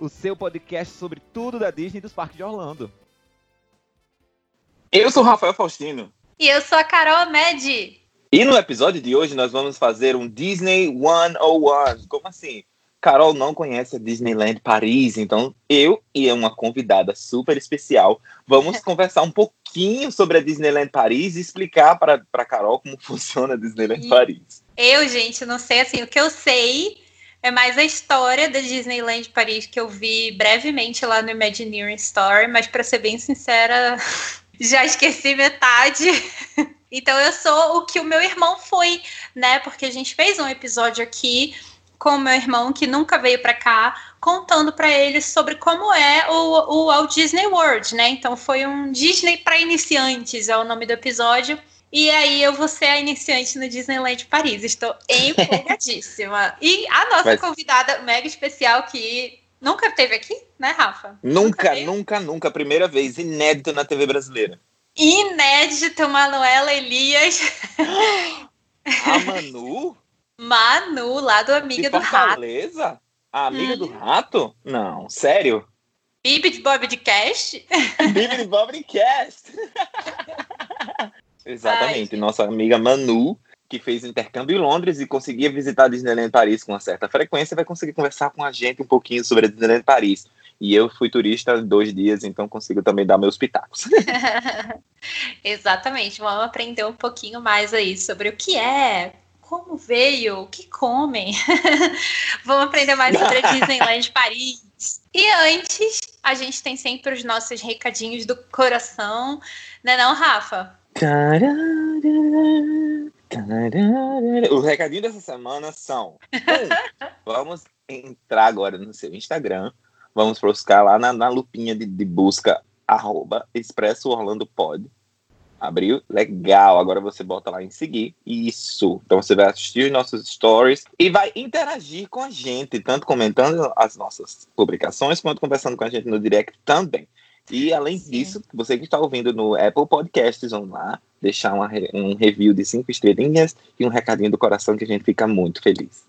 o seu podcast sobre tudo da Disney e dos parques de Orlando. Eu sou o Rafael Faustino. E eu sou a Carol Med. E no episódio de hoje nós vamos fazer um Disney 101. Como assim? Carol não conhece a Disneyland Paris, então eu e uma convidada super especial vamos conversar um pouquinho sobre a Disneyland Paris e explicar para a Carol como funciona a Disneyland E- Paris. Eu, gente, não sei assim, o que eu sei é mais a história da Disneyland Paris que eu vi brevemente lá no Imagineering Store, mas para ser bem sincera, já esqueci metade. Então eu sou o que o meu irmão foi, né? Porque a gente fez um episódio aqui com o meu irmão que nunca veio para cá, contando para ele sobre como é o, o Walt Disney World, né? Então foi um Disney para iniciantes, é o nome do episódio. E aí eu vou ser a iniciante no Disneyland Paris. Estou empolgadíssima. E a nossa Mas- convidada mega especial que nunca teve aqui, né, Rafa? Nunca, veio? nunca, nunca, primeira vez, inédito na TV brasileira. Inédito, Manuela Elias. A Manu Manu, lá do de Amiga do Rato. A amiga do rato? Não, sério? Bibi de Bob de Cast. Bibi de Bob Cast. Exatamente, nossa amiga Manu, que fez intercâmbio em Londres e conseguia visitar a Disneyland Paris com uma certa frequência, vai conseguir conversar com a gente um pouquinho sobre a Disneyland Paris. E eu fui turista dois dias, então consigo também dar meus pitacos. Exatamente, vamos aprender um pouquinho mais aí sobre o que é, como veio, o que comem. vamos aprender mais sobre a Disneyland Paris. E antes, a gente tem sempre os nossos recadinhos do coração, né não, Rafa? Os recadinhos dessa semana são: um, vamos entrar agora no seu Instagram, vamos buscar lá na, na lupinha de, de busca, arroba Expresso Orlando Pod. Abriu? Legal. Agora você bota lá em seguir. Isso. Então você vai assistir os nossos stories e vai interagir com a gente, tanto comentando as nossas publicações, quanto conversando com a gente no direct também. E além Sim. disso, você que está ouvindo no Apple Podcasts, vão lá deixar uma um review de cinco estrelinhas e um recadinho do coração que a gente fica muito feliz.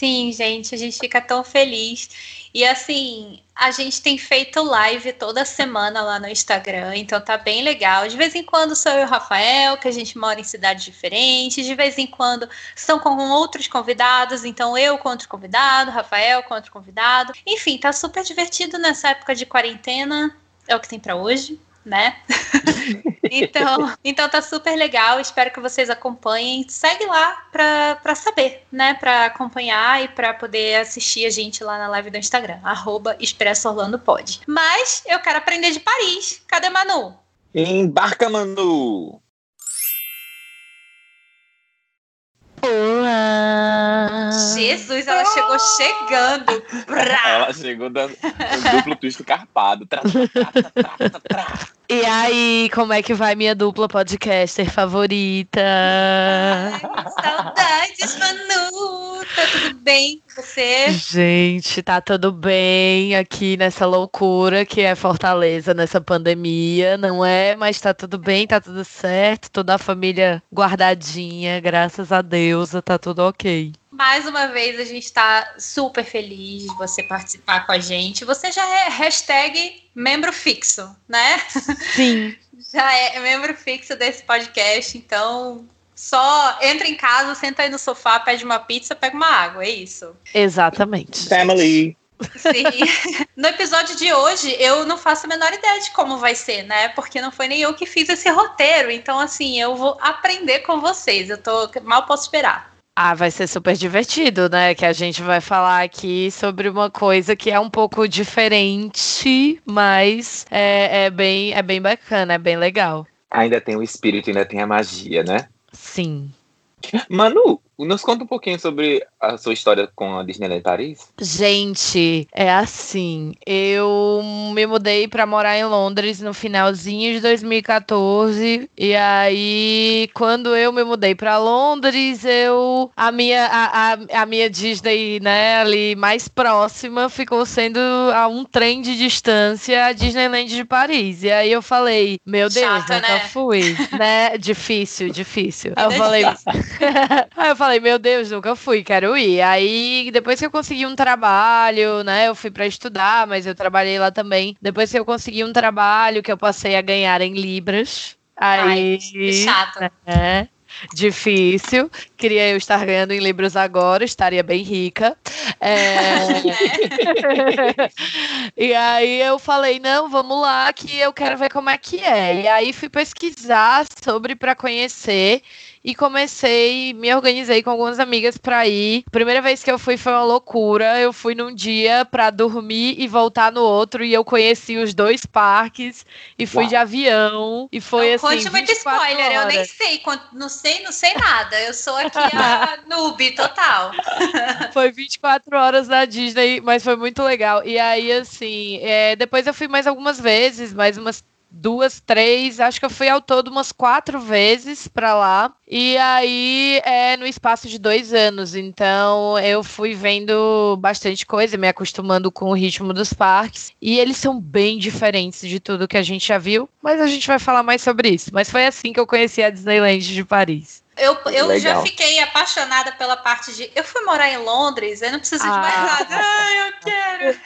Sim, gente, a gente fica tão feliz. E assim, a gente tem feito live toda semana lá no Instagram, então tá bem legal. De vez em quando sou eu e o Rafael, que a gente mora em cidades diferentes, de vez em quando são com outros convidados, então eu com outro convidado, Rafael com outro convidado. Enfim, tá super divertido nessa época de quarentena. É o que tem pra hoje, né? então, então tá super legal. Espero que vocês acompanhem. Segue lá pra, pra saber, né? Pra acompanhar e pra poder assistir a gente lá na live do Instagram. Arroba Expresso Orlando Pod. Mas eu quero aprender de Paris. Cadê Manu? Embarca, Manu! Olá! Jesus, ela chegou chegando. Ela chegou dando um duplo twist carpado. Tra, tra, tra, tra, tra, tra. E aí, como é que vai minha dupla podcaster favorita? Ai, saudades, Manu. Tá tudo bem com você? Gente, tá tudo bem aqui nessa loucura que é Fortaleza nessa pandemia, não é? Mas tá tudo bem, tá tudo certo, toda a família guardadinha, graças a Deus, tá tudo ok. Mais uma vez, a gente está super feliz de você participar com a gente. Você já é hashtag membro fixo, né? Sim, Já é membro fixo desse podcast, então só entra em casa, senta aí no sofá, pede uma pizza, pega uma água, é isso. exatamente. Family! Sim. No episódio de hoje, eu não faço a menor ideia de como vai ser, né? Porque não foi nem eu que fiz esse roteiro. Então, assim, eu vou aprender com vocês. Eu tô mal posso esperar. Ah, vai ser super divertido, né? Que a gente vai falar aqui sobre uma coisa que é um pouco diferente, mas é, é bem, é bem bacana, é bem legal. Ainda tem o espírito, ainda tem a magia, né? Sim. Manu, nos conta um pouquinho sobre a sua história com a Disneyland Paris. Gente, é assim. Eu me mudei pra morar em Londres no finalzinho de 2014 e aí quando eu me mudei pra Londres, eu a minha a, a, a minha Disney, né, ali mais próxima ficou sendo a um trem de distância a Disneyland de Paris. E aí eu falei, meu Deus, Chato, nunca né? fui, né? Difícil, difícil. Aí eu falei. Aí eu falei, falei, meu Deus, nunca fui, quero ir. Aí, depois que eu consegui um trabalho, né, eu fui para estudar, mas eu trabalhei lá também. Depois que eu consegui um trabalho que eu passei a ganhar em libras, aí... Ai, que chato. É, difícil. Queria eu estar ganhando em libras agora, estaria bem rica. É... e aí eu falei, não, vamos lá, que eu quero ver como é que é. E aí fui pesquisar sobre para conhecer e comecei, me organizei com algumas amigas para ir. Primeira vez que eu fui foi uma loucura. Eu fui num dia para dormir e voltar no outro e eu conheci os dois parques e fui Uau. de avião e foi não assim. conte muito 24 spoiler, eu nem horas. sei, quanto- não sei, não sei nada. Eu sou aqui a noob total. Foi 24 horas na Disney, mas foi muito legal. E aí, assim, é, depois eu fui mais algumas vezes, mais umas duas, três, acho que eu fui ao todo umas quatro vezes pra lá. E aí é no espaço de dois anos. Então eu fui vendo bastante coisa, me acostumando com o ritmo dos parques. E eles são bem diferentes de tudo que a gente já viu. Mas a gente vai falar mais sobre isso. Mas foi assim que eu conheci a Disneyland de Paris. Eu, eu já fiquei apaixonada pela parte de. Eu fui morar em Londres, eu não preciso de mais Ah. nada. Ai, eu quero.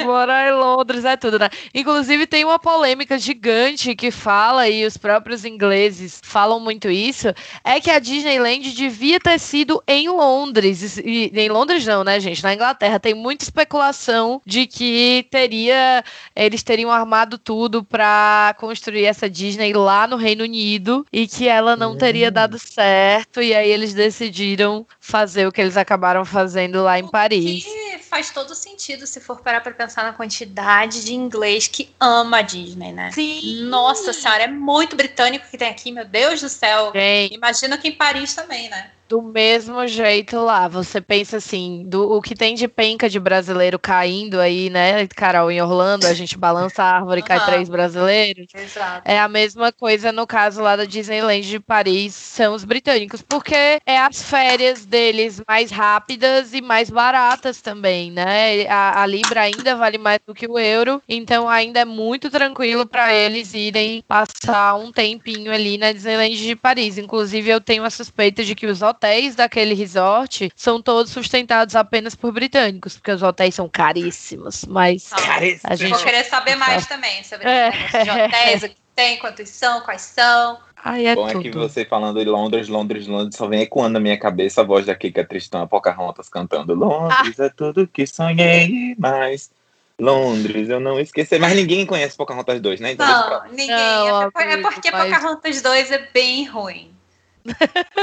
Morar em Londres é tudo, né? Inclusive tem uma polêmica gigante que fala, e os próprios ingleses falam muito isso, é que a Disneyland devia ter sido em Londres. E, em Londres não, né, gente? Na Inglaterra tem muita especulação de que teria, eles teriam armado tudo pra construir essa Disney lá no Reino Unido e que ela não teria Hum. dado certo. E aí eles decidiram fazer o que eles acabaram fazendo lá em Paris. Que faz todo sentido se for parar pra pensar na quantidade de inglês que ama a Disney, né? Sim. Nossa senhora, é muito britânico que tem aqui, meu Deus do céu. Imagino que em Paris também, né? Do mesmo jeito lá. Você pensa assim, do o que tem de penca de brasileiro caindo aí, né, Carol, em Orlando, a gente balança a árvore e cai Aham. três brasileiros. Exato. É a mesma coisa no caso lá da Disneyland de Paris, são os britânicos, porque é as férias deles mais rápidas e mais baratas também, né? A, a Libra ainda vale mais do que o euro, então ainda é muito tranquilo para eles irem passar um tempinho ali na Disneyland de Paris. Inclusive, eu tenho a suspeita de que os hotéis daquele resort são todos sustentados apenas por britânicos, porque os hotéis são caríssimos, mas Ah, Caríssimo. a gente Vou querer saber mais também sobre É. de hotéis, o que tem, quantos são, quais são. Ai, é Bom é tudo. que você falando de Londres, Londres, Londres, só vem ecoando na minha cabeça a voz da Kika Tristão, a Pocahontas cantando Londres é tudo que sonhei, mas Londres eu não esqueci. Mas ninguém conhece Pocahontas 2, né? Então. Não, ninguém. Não, é, é porque mas- Pocahontas 2 é bem ruim.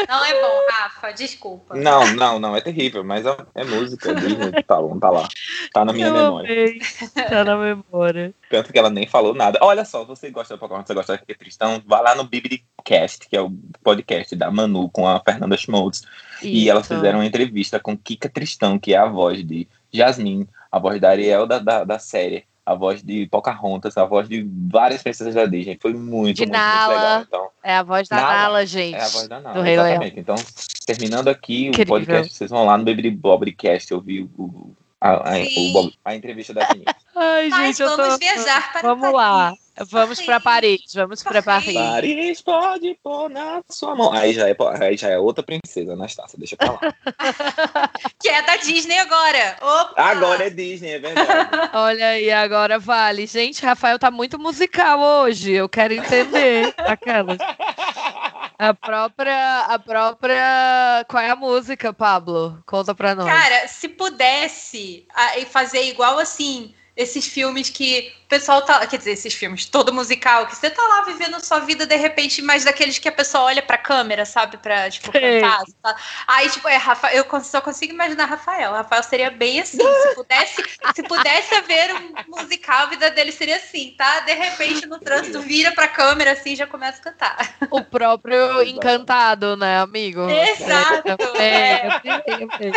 Não é bom, Rafa, desculpa. Não, não, não, é terrível, mas é, é música, é Disney, tá, bom, tá lá. Tá na minha Eu memória. amei. Tá na memória. Tanto que ela nem falou nada. Olha só, você gosta da Pocahontas, você gosta da Kika Tristão, vá lá no Biblicast, que é o podcast da Manu com a Fernanda Schmoltz. E elas fizeram uma entrevista com Kika Tristão, que é a voz de Jasmine, a voz da Ariel da, da, da série, a voz de Pocahontas, a voz de várias princesas da Disney. Foi muito, De muito, muito legal. Então, É a voz da Nala. Nala, gente. é a voz da Nala, do Rei Leão. exatamente. Então, terminando aqui Incrível. o podcast, vocês vão lá no Baby Bobcast ouvir o, a, a, o a entrevista da menina. Ai, Mas gente, eu vamos tô... viajar para Vamos Paris. lá. Vamos pra Paris. Vamos pra Paris. Paris. Paris pode pôr na sua mão. Aí já é, aí já é outra princesa, Anastácia, deixa pra lá. Que é da Disney agora. Opa! Agora é Disney, é verdade. Olha aí, agora vale. Gente, Rafael tá muito musical hoje. Eu quero entender. Aquelas. A própria. A própria. Qual é a música, Pablo? Conta pra nós. Cara, se pudesse fazer igual assim, esses filmes que o pessoal tá. Quer dizer, esses filmes, todo musical, que você tá lá vivendo sua vida de repente, mas daqueles que a pessoa olha pra câmera, sabe? Pra, tipo, cantar. tá? Aí, tipo, é Rafa, eu só consigo imaginar Rafael. Rafael seria bem assim. Se pudesse, se pudesse haver um musical, a vida dele seria assim, tá? De repente, no trânsito, vira pra câmera assim e já começa a cantar. O próprio encantado, né, amigo? Exato, É, sei, eu sei.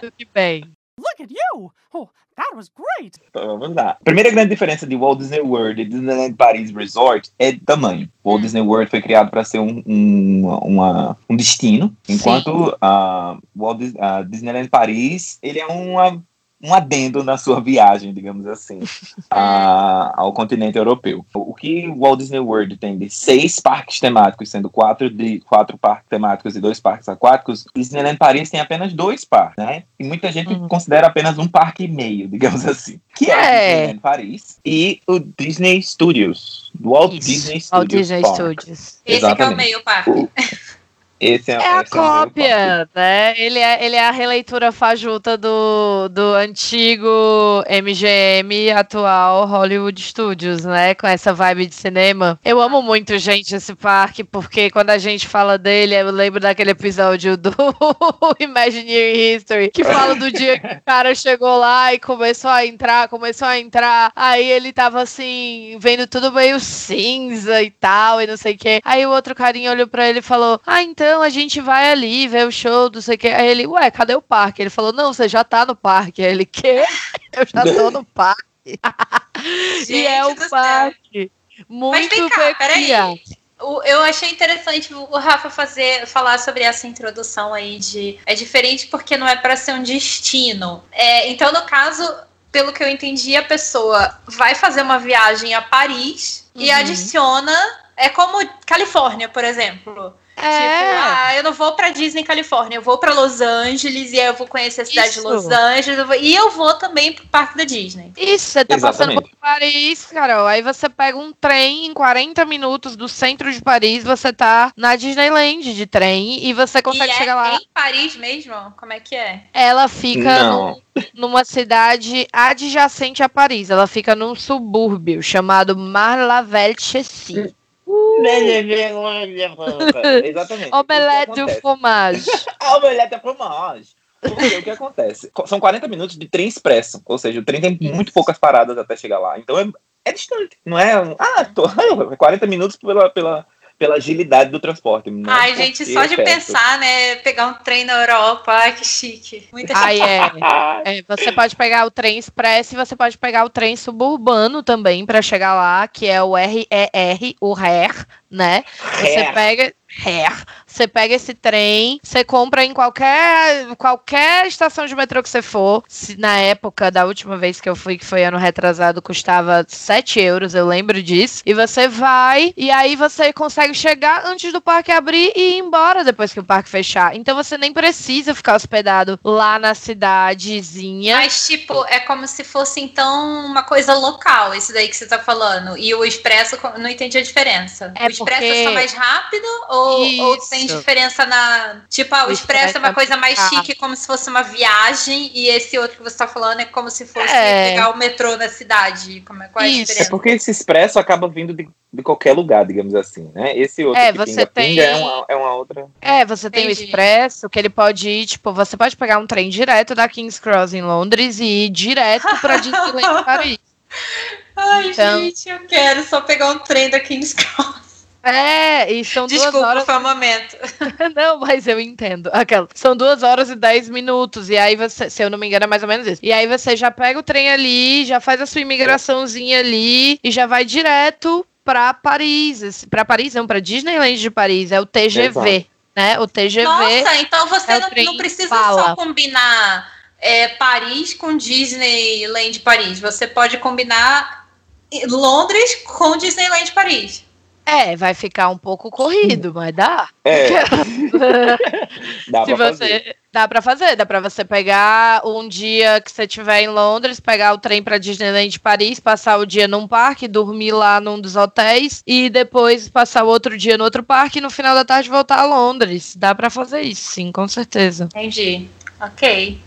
Tudo bem. Look at you! Oh, that was great! Então vamos lá. A primeira grande diferença de Walt Disney World e Disneyland Paris Resort é tamanho. Walt Disney World foi criado para ser um, um, uma- um destino, enquanto a Walt a Disneyland Paris ele é uma um adendo na sua viagem, digamos assim, a, ao continente europeu. O que o Walt Disney World tem de seis parques temáticos, sendo quatro de quatro parques temáticos e dois parques aquáticos, Disneyland Paris tem apenas dois parques, né? E muita gente Uhum. considera apenas um parque e meio, digamos assim, que é, o É. Disneyland Paris e o Disney Studios, Walt Disney Studios. Walt Disney Park. Studios. Esse aqui é o Exatamente. meio parque. O- Esse é, É a é cópia, né? Ele é, ele é a releitura fajuta do, do antigo MGM atual Hollywood Studios, né? Com essa vibe de cinema. Eu amo muito, gente, esse parque, porque quando a gente fala dele, eu lembro daquele episódio do Imagineering History, que fala do dia que o cara chegou lá e começou a entrar, começou a entrar. Aí ele tava assim, vendo tudo meio cinza e tal, e não sei o quê. Aí o outro carinha olhou pra ele e falou: Ah, então a gente vai ali ver o show, não sei o quê. Aí ele, ué, cadê o parque? Ele falou: Não, você já tá no parque. Aí ele, quê? Eu já tô no parque. e é o do céu. parque. Muito vem cá, peculiar. peraí. Eu achei interessante o Rafa fazer falar sobre essa introdução aí de é diferente porque não é para ser um destino. É, então, no caso, pelo que eu entendi, a pessoa vai fazer uma viagem a Paris e Uhum. adiciona é como Califórnia, por exemplo. Tipo, É. ah, eu não vou pra Disney Califórnia, eu vou pra Los Angeles e aí eu vou conhecer a cidade Isso. de Los Angeles eu vou- e eu vou também pro parque da Disney. Isso, você tá passando Exatamente. por Paris, Carol. Aí você pega um trem em 40 minutos do centro de Paris, você tá na Disneyland de trem e você consegue e é chegar lá. em Paris mesmo? Como é que é? Ela fica num- numa cidade adjacente a Paris. Ela fica num subúrbio chamado Marlavelle-Chessy. Exatamente. Omelette O que du acontece? fromage. A omelete é fromage. Porque o que acontece? Co- São 40 minutos de trem expresso. Ou seja, o trem tem muito poucas paradas até chegar lá. Então é, é distante. Não é um. Ah, tô, 40 minutos pela, pela, pela agilidade do transporte. não Ai, gente, só de pensar, né? Pegar um trem na Europa, ai, que chique. Muita chique. Aí é. É, você pode pegar o trem expresso e você pode pegar o trem suburbano também para chegar lá, que é o RER, o RER, né? Você RER. pega RER. Você pega esse trem, você compra em qualquer qualquer estação de metrô que você for. Se, na época da última vez que eu fui, que foi ano retrasado, custava 7 euros, eu lembro disso. E você vai, e aí você consegue chegar antes do parque abrir e ir embora depois que o parque fechar. Então você nem precisa ficar hospedado lá na cidadezinha. Mas, tipo, é como se fosse, então, uma coisa local, esse daí que você tá falando. E o expresso, não entendi a diferença. É o expresso porque- é só mais rápido? Ou, ou tem Isso. diferença na. Tipo, ah, o, expresso é uma é coisa mais chique, como se fosse uma viagem. E esse outro que você tá falando é como se fosse É. pegar o metrô na cidade. Como é, qual é a Isso. É diferença? porque esse expresso acaba vindo de, de qualquer lugar, digamos assim, né? Esse outro É, que você pinga, tem- pinga é, uma, é uma outra. É, você tem o expresso, que ele pode ir, tipo, você pode pegar um trem direto da King's Cross em Londres e ir direto pra Disneyland Paris. Ai, Então- gente, eu quero só pegar um trem da King's Cross. É, e são duas Desculpa, horas. foi um momento. Não, mas eu entendo. Aquela. São duas horas e dez minutos. E aí você, se eu não me engano, é mais ou menos isso. E aí você já pega o trem ali, já faz a sua imigraçãozinha ali e já vai direto pra Paris. Pra Paris, não, pra Disneyland de Paris. É o TGV. Exato. Né? O TGV. Nossa, então você é o não, não precisa fala. só combinar é, Paris com Disneyland Paris. Você pode combinar Londres com Disneyland Paris. É, vai ficar um pouco corrido, mas dá. É, dá Se pra você fazer. dá pra fazer, dá pra você pegar um dia que você estiver em Londres, pegar o trem pra Disneyland de Paris, passar o dia num parque, dormir lá num dos hotéis e depois passar o outro dia no outro parque e no final da tarde voltar a Londres. Dá pra fazer isso, sim, com certeza. Entendi. Ok.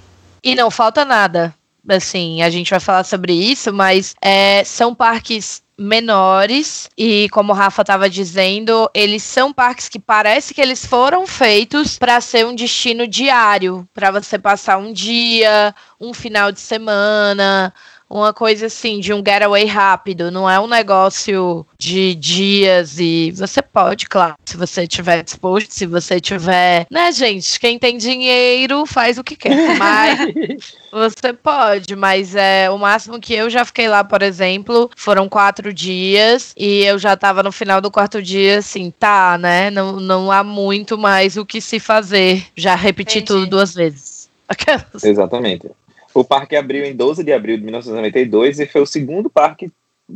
E não falta nada. Assim, a gente vai falar sobre isso, mas é, são parques menores e como o Rafa estava dizendo, eles são parques que parece que eles foram feitos para ser um destino diário, para você passar um dia, um final de semana, uma coisa assim de um getaway rápido, não é um negócio de dias e você pode, claro, se você tiver disposto, se você tiver, né, gente, quem tem dinheiro faz o que quer, mas você pode, mas é o máximo que eu já fiquei lá, por exemplo, foram quatro dias e eu já tava no final do quarto dia, assim, tá, né? Não, não há muito mais o que se fazer. Já repeti Entendi. tudo duas vezes. Exatamente. O, parque abriu em 12 de abril de 1992 e foi o segundo parque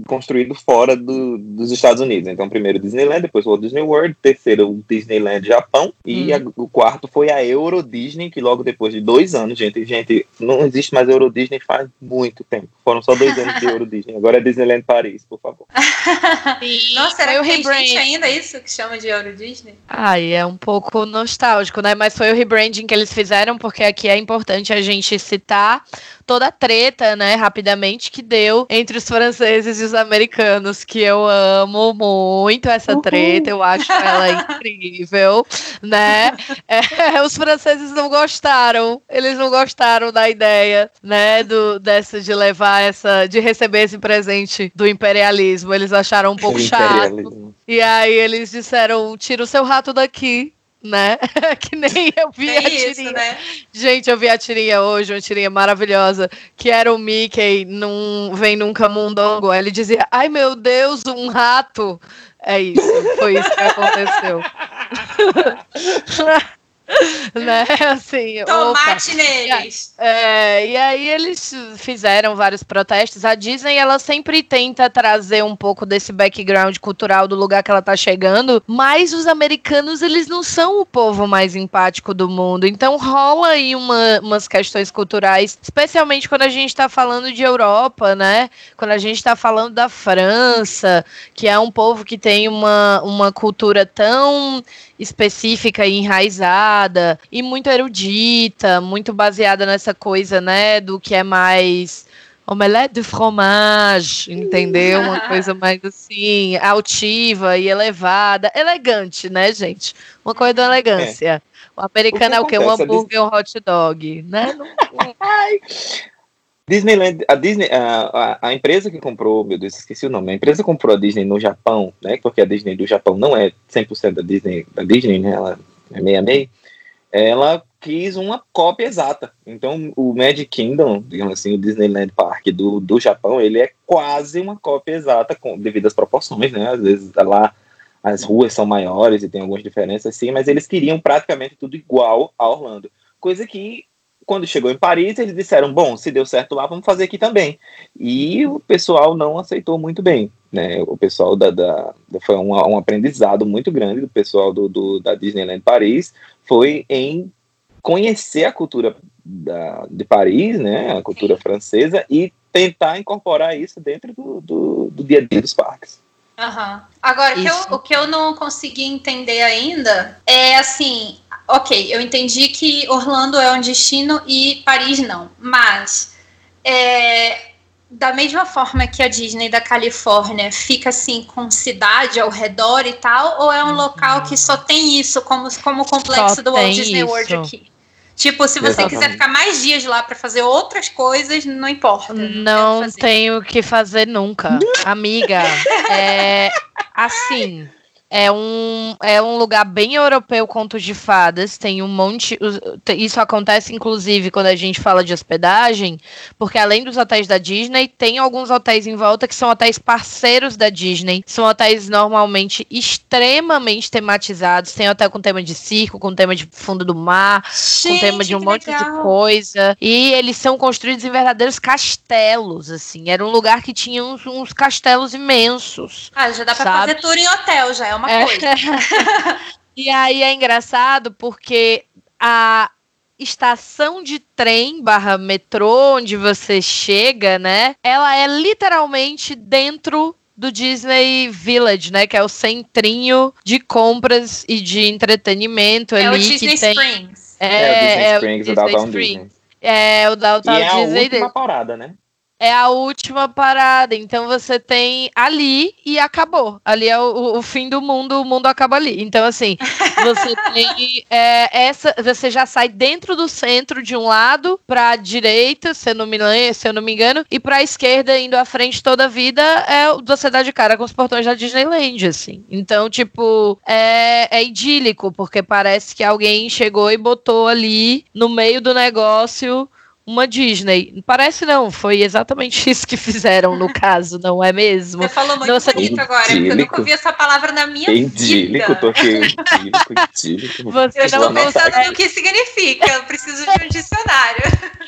construído fora do, dos Estados Unidos. Então, primeiro Disneyland, depois o Walt Disney World, terceiro o Disneyland Japão e Hum. a- o quarto foi a Euro Disney, que logo depois de dois anos, gente, gente, não existe mais Euro Disney faz muito tempo. Foram só dois anos de Euro Disney. Agora é Disneyland Paris, por favor. Nossa, será o que tem gente rebrand. ainda isso que chama de Euro Disney? Ai, é um pouco nostálgico, né? Mas foi o rebranding que eles fizeram, porque aqui é importante a gente citar toda a treta, né, rapidamente, que deu entre os franceses e os americanos, que eu amo muito essa treta, eu acho ela incrível, né? É, os franceses não gostaram, eles não gostaram da ideia, né, do, dessa de levar essa, de receber esse presente do imperialismo, eles acharam um pouco chato. E aí eles disseram, tira o seu rato daqui, né? que nem eu vi a Tem isso, tirinha. né? Gente, eu vi a tirinha hoje, uma tirinha maravilhosa, que era o Mickey num Vem Num Camundongo. Aí ele dizia, ai meu Deus, um rato. É isso, foi isso que aconteceu. né? Assim, opa. Tomate neles. É, e aí eles fizeram vários protestos. A Disney, ela sempre tenta trazer um pouco desse background cultural do lugar que ela tá chegando, mas os americanos, eles não são o povo mais empático do mundo. Então rola aí uma- umas questões culturais, especialmente quando a gente tá falando de Europa, né? Quando a gente tá falando da França, que é um povo que tem uma, uma cultura tão específica e enraizada e muito erudita, muito baseada nessa coisa, né, do que é mais omelette de fromage, entendeu? Uma coisa mais assim, altiva e elevada, elegante, né, gente? Uma coisa da elegância. O americano O é o quê? Um hambúrguer, um hot dog, né? Não- Disneyland, a Disney, a, a, a empresa que comprou, meu Deus, esqueci o nome, a empresa que comprou a Disney no Japão, né, porque a Disney do Japão não é 100% da Disney, da Disney, né, ela é meia meia, ela quis uma cópia exata. Então, o Magic Kingdom, digamos assim, o Disneyland Park do, do Japão, ele é quase uma cópia exata, com, devido às proporções, né, às vezes lá as ruas são maiores e tem algumas diferenças, sim, mas eles queriam praticamente tudo igual a Orlando. Coisa que quando chegou em Paris, eles disseram: bom, se deu certo lá, vamos fazer aqui também. E o pessoal não aceitou muito bem. Né? O pessoal da. da foi um, um aprendizado muito grande do pessoal do, do, da Disneyland Paris, foi em conhecer a cultura da, de Paris, né? a cultura francesa, e tentar incorporar isso dentro do, do, do dia a dia dos parques. Aham. Agora, o que, eu, o que eu não consegui entender ainda é assim. Ok, eu entendi que Orlando é um destino e Paris não. Mas é, da mesma forma que a Disney da Califórnia fica assim com cidade ao redor e tal, ou é um local que só tem isso, como, como o complexo Uhum. Só do Walt Disney World isso. aqui? Tipo, se você quiser ficar mais dias lá para fazer outras coisas, não importa. Não fazer. tenho o que fazer nunca. Amiga, é assim. É um, é um lugar bem europeu, contos de fadas. Tem um monte. Isso acontece, inclusive, quando a gente fala de hospedagem, porque além dos hotéis da Disney, tem alguns hotéis em volta que são hotéis parceiros da Disney. São hotéis normalmente extremamente tematizados. Tem hotel com tema de circo, com tema de fundo do mar, com tema de um monte de legal. coisa. E eles são construídos em verdadeiros castelos, assim. Era um lugar que tinha uns, uns castelos imensos. Ah, já dá pra Sabe? fazer tour em hotel, já é uma É. coisa. e aí é engraçado porque a estação de trem barra metrô onde você chega, né? Ela é literalmente dentro do Disney Village, né? Que é o centrinho de compras e de entretenimento É o ali Disney que tem. Springs. É, É, o Disney é Springs, o Disney Downtown Springs. Disney. É o Downtown E é a Disney última dele. parada, né? É a última parada. Então você tem ali e acabou. Ali é o, o fim do mundo, o mundo acaba ali. Então, assim, você tem é, essa. Você já sai dentro do centro de um lado pra direita, se eu não me, se eu não me engano, e pra esquerda, indo à frente toda a vida, é você dá de cara com os portões da Disneyland, assim. Então, tipo, é, é idílico, porque parece que alguém chegou e botou ali no meio do negócio uma Disney. Parece não, foi exatamente isso que fizeram no caso, não é mesmo? Você falou muito Nossa, bonito agora, porque eu nunca ouvi essa palavra na minha Idílico, vida. tô aqui. Idílico, idílico. Você Eu anotar pensando no que significa. Eu preciso de um dicionário.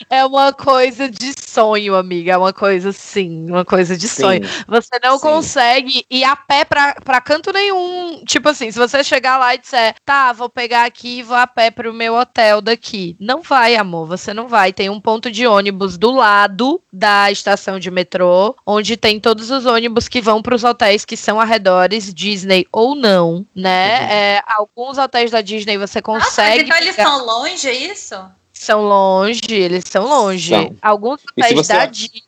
É uma coisa de sonho, amiga. É uma coisa sim, uma coisa de sonho. Sim. Você não Sim. consegue ir a pé pra, pra canto nenhum. Tipo assim, se você chegar lá e disser, tá, vou pegar aqui e vou a pé pro meu hotel daqui. Não vai, amor, você não vai. Tem um ponto de ônibus do lado da estação de metrô, onde tem todos os ônibus que vão pros hotéis que são arredores, Disney ou não, né? Uhum. É, alguns hotéis da Disney você Nossa, mas consegue. então eles são longe, é isso? São longe, eles são longe. São. Alguns hotéis você- da Disney.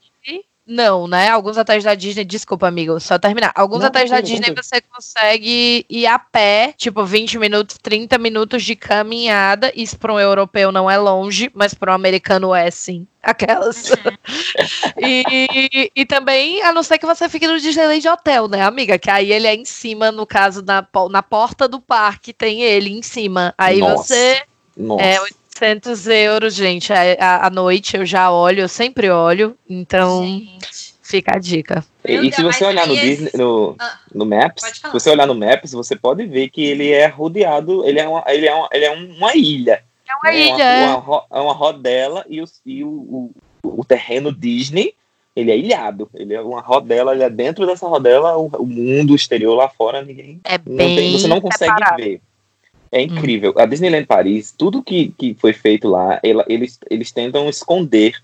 Não, né? Alguns hotéis da Disney, desculpa, amigo, só terminar. Alguns Não, da Disney você consegue ir a pé, tipo 20 minutos, 30 minutos de caminhada. Isso para um europeu não é longe, mas para um americano é sim. Aquelas. e, e também, a não ser que você fique no Disneyland Hotel, né, amiga? Que aí ele é em cima, no caso, na, na porta do parque, tem ele em cima. Aí Nossa. você. Nossa. É, 800 euros, gente. A, a, a noite eu já olho, eu sempre olho. Então, Gente. fica a dica. Meu E, e se você olhar no Disney, no, Ah, no Maps, se você olhar no Maps, você pode ver que ele é rodeado, ele é uma, ele é uma, ele é uma ilha. É uma né? ilha. é. Uma, ro- é uma rodela e, os- e o, o, o terreno Disney, ele é ilhado. Ele é uma rodela, ele é dentro dessa rodela, o, o mundo exterior lá fora, ninguém. É Não bem tem, você não consegue separado. ver. É incrível. A Disneyland Paris, tudo que, que foi feito lá, ela- eles, eles tentam esconder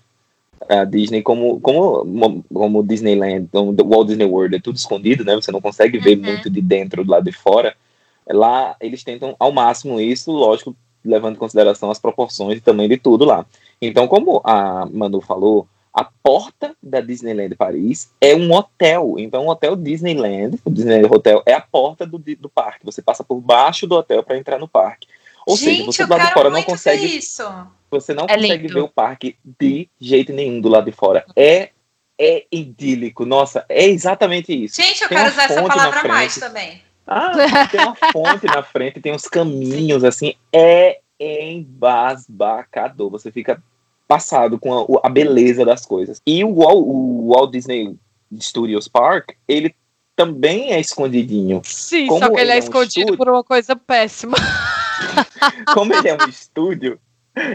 a Disney como, como, como Disneyland, como Walt Disney World, é tudo escondido, né? Você não consegue ver Uhum. muito de dentro do lado de fora. Lá eles tentam ao máximo isso, lógico, levando em consideração as proporções e tamanho de tudo lá. Então, como a Manu falou, a porta da Disneyland Paris é um hotel. Então, o hotel Disneyland, o Disneyland Hotel, é a porta do, do parque. Você passa por baixo do hotel para entrar no parque. Ou Gente, seja, você do lado de fora não consegue isso. você não É consegue lindo. ver o parque de jeito nenhum do lado de fora. É, é idílico. Nossa, é exatamente isso. Gente, eu Tem quero usar essa palavra mais também. Ah, tem uma fonte na frente, tem uns caminhos assim. É embasbacador. Você fica passado com a, a beleza das coisas. E o, Wal- o Walt Disney Studios Park, ele também é escondidinho. Sim, Como só que ele ele é é um escondido estúdio- por uma coisa péssima. Como ele é um estúdio,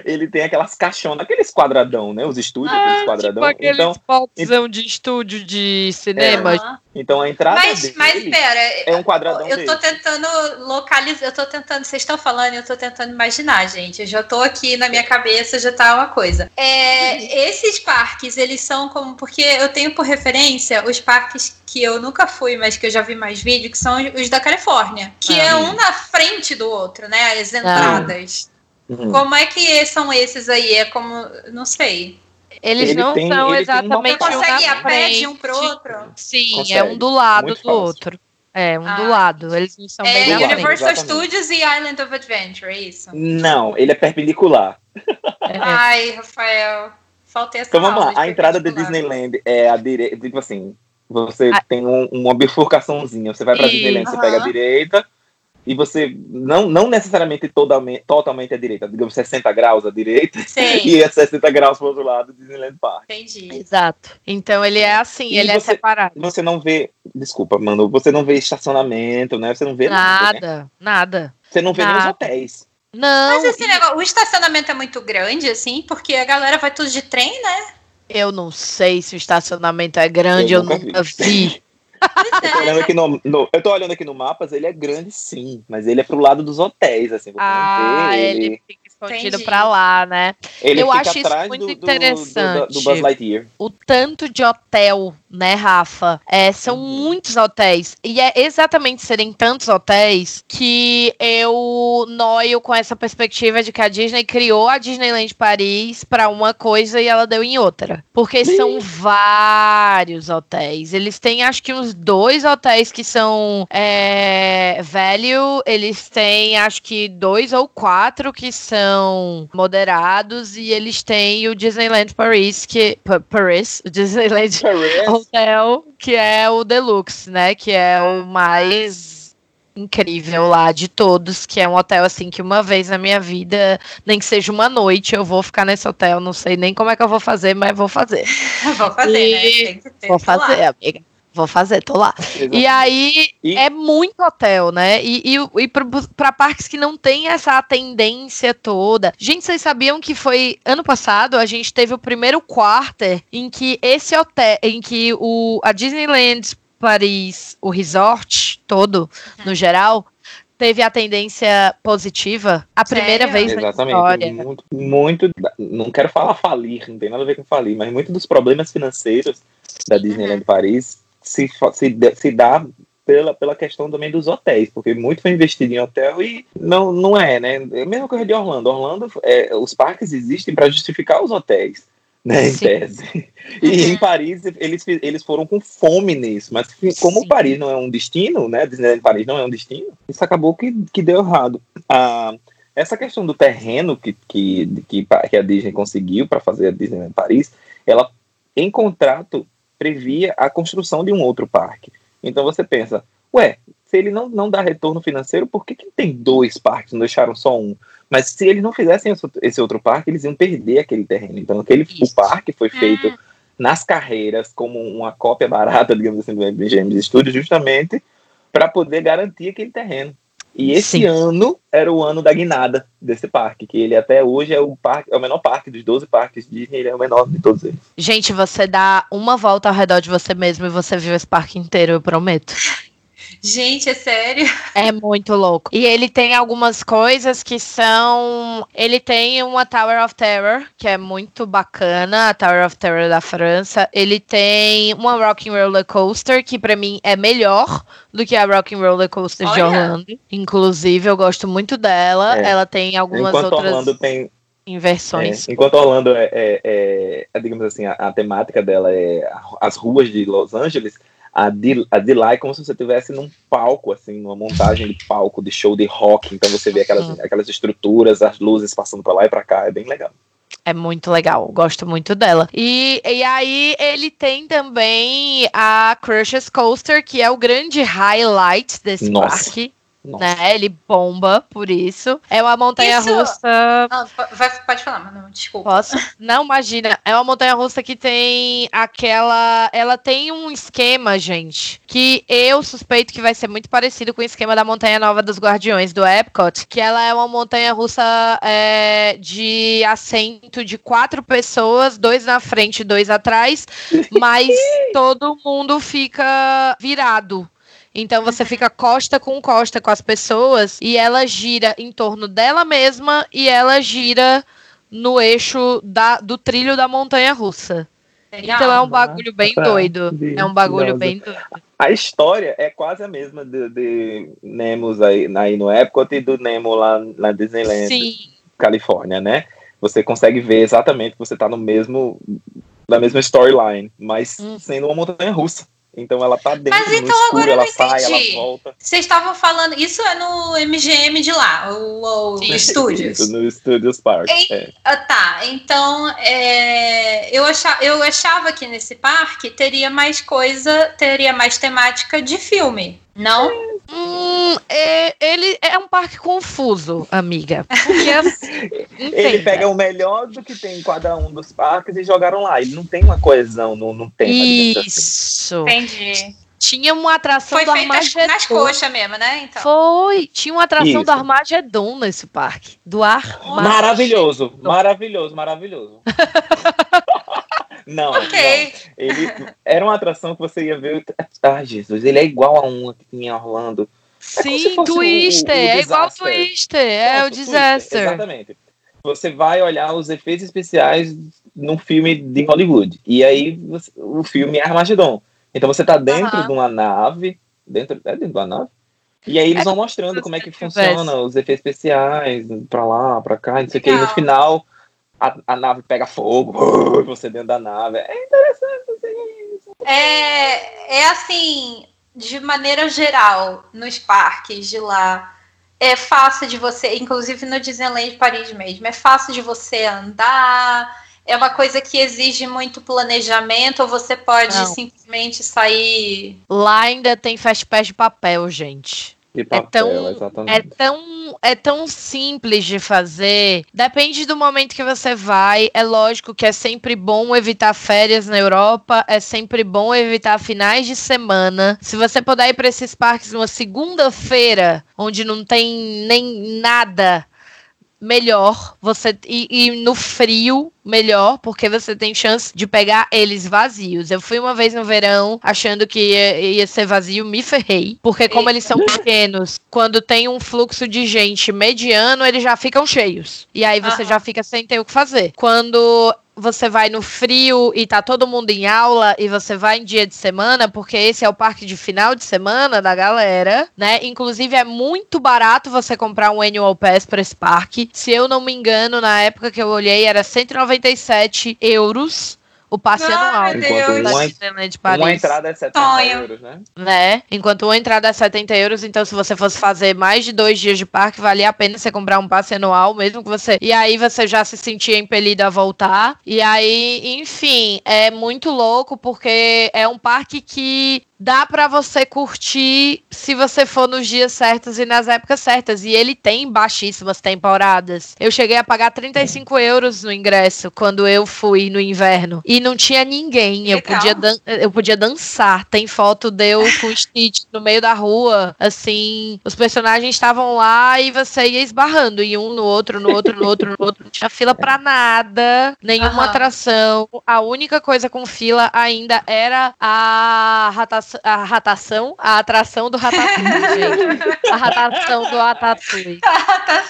ele tem aquelas caixonas, aqueles quadradão, né? Os estúdios, aqueles quadradão. tipo aqueles então, boxão de estúdio de cinema. Aham. então a entrada Mas, dele mas pera, é um quadradão eu tô dele. tentando localizar, eu tô tentando, vocês estão falando, eu tô tentando imaginar, gente. Eu já tô aqui na minha cabeça, já tá uma coisa. É, esses parques, eles são como, porque eu tenho por referência os parques que eu nunca fui, mas que eu já vi mais vídeo, que são os da Califórnia, que Ah. é um na frente do outro, né? As entradas. Uhum. Como é que são esses aí? É como, não sei. Eles Ele não tem- são uma exatamente parte- um Consegue ir na a pé de um pro outro? Sim, Consegue, é um do lado muito do fácil. outro. É, um Ah, do lado. Eles não são É bem lado. Universal exatamente. Studios e Island of Adventure, é isso? Não, ele é perpendicular. É. Ai, Rafael, faltei essa Então vamos lá, a entrada perpendicular. Disneyland é a direita, tipo assim, você Ah. tem um- uma bifurcaçãozinha, você vai pra Isso. Disneyland, você pega a direita, e você, não, não necessariamente totalmente, totalmente à direita, digamos 60 graus à direita, Sim, e é 60 graus pro outro lado, Disneyland Park. entendi. Exato. Então ele é assim, E ele é você- separado. Você não vê, desculpa, mano, você não vê estacionamento, né? Você não vê nada, né? Nada, nada. Você não vê nem os Nada. hotéis. Não, Mas esse negócio, o estacionamento é muito grande, assim, porque a galera vai tudo de trem, né? eu não sei se o estacionamento é grande, eu, Eu nunca nunca vi. vi. Eu tô é. olhando aqui no, no- eu tô olhando aqui no mapas, ele é grande sim, mas ele é pro lado dos hotéis, assim, Ah, ele ele. Escondido pra lá, né? Ele Eu fica acho isso muito do, do, do, interessante. do Buzz Lightyear. o tanto de hotel, né, Rafa? É, são Uhum. muitos hotéis. E é exatamente serem tantos hotéis que eu noio com essa perspectiva de que a Disney criou a Disneyland Paris para uma coisa e ela deu em outra. Porque são vários hotéis. Eles têm, acho que, uns dois hotéis que são é, value. Eles têm, acho que, dois ou quatro que são moderados. E eles têm o Disneyland Paris, que. Pa- Paris, o Disneyland Paris. Hotel, que é o Deluxe, né? Que é o mais incrível lá de todos, que é um hotel assim que uma vez na minha vida, nem que seja uma noite, eu vou ficar nesse hotel. Não sei nem como é que eu vou fazer, mas vou fazer. Vou fazer, E- né? Tem que ter, Vou tô lá. fazer, amiga. Vou fazer, tô lá. E aí E- é muito hotel, né? E, e, e para parques que não tem essa tendência toda. Gente, vocês sabiam que foi ano passado a gente teve o primeiro quarter em que esse hotel, em que o a Disneyland Paris, o resort todo, no geral, teve a tendência positiva a primeira Sério? vez na Exatamente. história. Muito, muito. Não quero falar falir, não tem nada a ver com falir, mas muito dos problemas financeiros da Disneyland Paris se, se, dá- se dá pela, pela questão também dos hotéis, porque muito foi investido em hotel e não, não é, né? É a mesma coisa de Orlando. Orlando, é, os parques existem para justificar os hotéis. Né, em tese. E Uhum. em Paris eles, eles foram com fome nisso, mas como Sim. Paris não é um destino, né? Disneyland Paris não é um destino, isso acabou que, que deu errado. Ah, essa questão do terreno que, que, que a Disney conseguiu para fazer a Disneyland Paris, ela em contrato previa a construção de um outro parque. Então você pensa, ué, se ele não, não dá retorno financeiro, por que, que tem dois parques, não deixaram só um? Mas se eles não fizessem esse outro- parque, eles iam perder aquele terreno. Então aquele, o parque foi feito Hum. nas carreiras como uma cópia barata, digamos assim, do MGM Studios, justamente para poder garantir aquele terreno. E esse Sim. ano era o ano da guinada desse parque, que ele até hoje é o parque, é o menor parque dos 12 parques Disney, ele é o menor de todos eles. Gente, você dá uma volta ao redor de você mesmo e você viu esse parque inteiro, eu prometo. Gente, é sério? É muito louco. E ele tem algumas coisas que são. Ele tem uma Tower of Terror, que é muito bacana, a Tower of Terror da França. Ele tem uma Rocking Roller Coaster, que pra mim é melhor do que a Rocking Roller Coaster de Olha. Orlando. Inclusive, eu gosto muito dela. É. Ela tem algumas enquanto outras Orlando tem, inversões. é, enquanto Orlando é, é- é- é, digamos assim, a, a temática dela é as ruas de Los Angeles, a de, a de lá é como se você estivesse num palco, assim, numa montagem de palco, de show de rock. Então você vê aquelas, Uhum. aquelas estruturas, as luzes passando pra lá e pra cá, é bem legal. É muito legal, gosto muito dela. E, e aí ele tem também a Crush's Coaster, que é o grande highlight desse Nossa. parque. Nossa. Né? Ele bomba por isso. É uma montanha Isso- russa. Po- vai- pode falar, mas não, desculpa. Posso? Não, imagina. É uma montanha russa que tem aquela. Ela tem um esquema, gente, que eu suspeito que vai ser muito parecido com o esquema da Montanha Nova dos Guardiões do Epcot, que ela é uma montanha russa é, de assento de quatro pessoas, dois na frente, dois atrás, mas todo mundo fica virado. Então você fica costa com costa com as pessoas e ela gira em torno dela mesma e ela gira no eixo da, do trilho da montanha russa. Então é um bagulho bem doido. É um bagulho bem doido. A história é quase a mesma de, de Nemos aí, aí no Epcot e do Nemo lá na Disneyland, Sim. Califórnia, né? Você consegue ver exatamente que você tá no mesmo da mesma storyline, mas Hum. sendo uma montanha russa. Então ela tá dentro, Mas então escuro, agora eu ela não sai, ela entendi. volta. Vocês estavam falando. Isso é no MGM de lá, o, o Sim. Studios. Isso, no Studios Park. Ei. é. Ah, tá, então é, eu, achava, eu achava que nesse parque teria mais coisa, teria mais temática de filme, não? Hum, é, ele é um parque confuso, amiga. Porque assim, Ele pega o melhor do que tem em cada um dos parques e jogaram lá. Ele não tem uma coesão no, no tema. digamos assim. Isso. Entendi. Tinha uma atração Foi do Armagedon. nas coxas mesmo, né? Então. Foi. Tinha uma atração Isso. do Armagedon nesse parque. Do Armagedon. Maravilhoso, maravilhoso, maravilhoso. não, Ok. não. Ele era uma atração que você ia ver. Ah, Jesus, ele é igual a uma que tinha em Orlando. É Sim, o- Twister. o é igual. Twister. É o Disaster. Exatamente. Você vai olhar os efeitos especiais num filme de Hollywood. E aí você- o filme é Armagedon. Então você tá dentro Aham. de uma nave. Dentro, é dentro de uma nave? E aí eles É vão mostrando como é que funciona, os efeitos especiais, pra lá, pra cá, não sei o que. E no final a, a nave pega fogo, você dentro da nave. É interessante. assim. É, é assim, de maneira geral, nos parques de lá, é fácil de você, inclusive no Disneyland Paris mesmo, é fácil de você andar, é uma coisa que exige muito planejamento, ou você pode Não. simplesmente sair. Lá ainda tem Fast Pass de papel, gente. Que papel, tão- exatamente. É tão, é tão simples de fazer. Depende do momento que você vai. É lógico que é sempre bom evitar férias na Europa. É sempre bom evitar finais de semana. Se você puder ir para esses parques numa segunda-feira, onde não tem nem nada. Melhor você e, e no frio melhor porque você tem chance de pegar eles vazios. Eu fui uma vez no verão achando que ia, ia ser vazio, me ferrei porque como eles são pequenos, quando tem um fluxo de gente mediano, eles já ficam cheios. E aí você Aham. já fica sem ter o que fazer. Quando você vai no frio e tá todo mundo em aula e você vai em dia de semana, porque esse é o parque de final de semana da galera, né? Inclusive é muito barato você comprar um annual pass para esse parque. Se eu não me engano, na época que eu olhei era 197 euros o passe Ai, anual. meu Deus. Enquanto da uma, Disneyland Paris uma entrada é 70 Sonho. euros, né? né? Enquanto uma entrada é 70 euros, então se você fosse fazer mais de dois dias de parque, valia a pena você comprar um passe anual, mesmo que você. E aí você já se sentia impelido a voltar. E aí, enfim, é muito louco porque é um parque que dá pra você curtir se você for nos dias certos e nas épocas certas. E ele tem baixíssimas temporadas. Eu cheguei a pagar 35 euros no ingresso quando eu fui no inverno. E não tinha ninguém. Eu Legal. podia, eu podia dançar. Tem foto de eu com o Stitch no meio da rua. Assim, os personagens estavam lá e você ia esbarrando em um no outro, no outro, no outro, no outro. Não tinha fila pra nada. Nenhuma Aham. atração. A única coisa com fila ainda era a ratação, a ratação, a atração do Ratatouille, gente. A ratação do Ratatouille.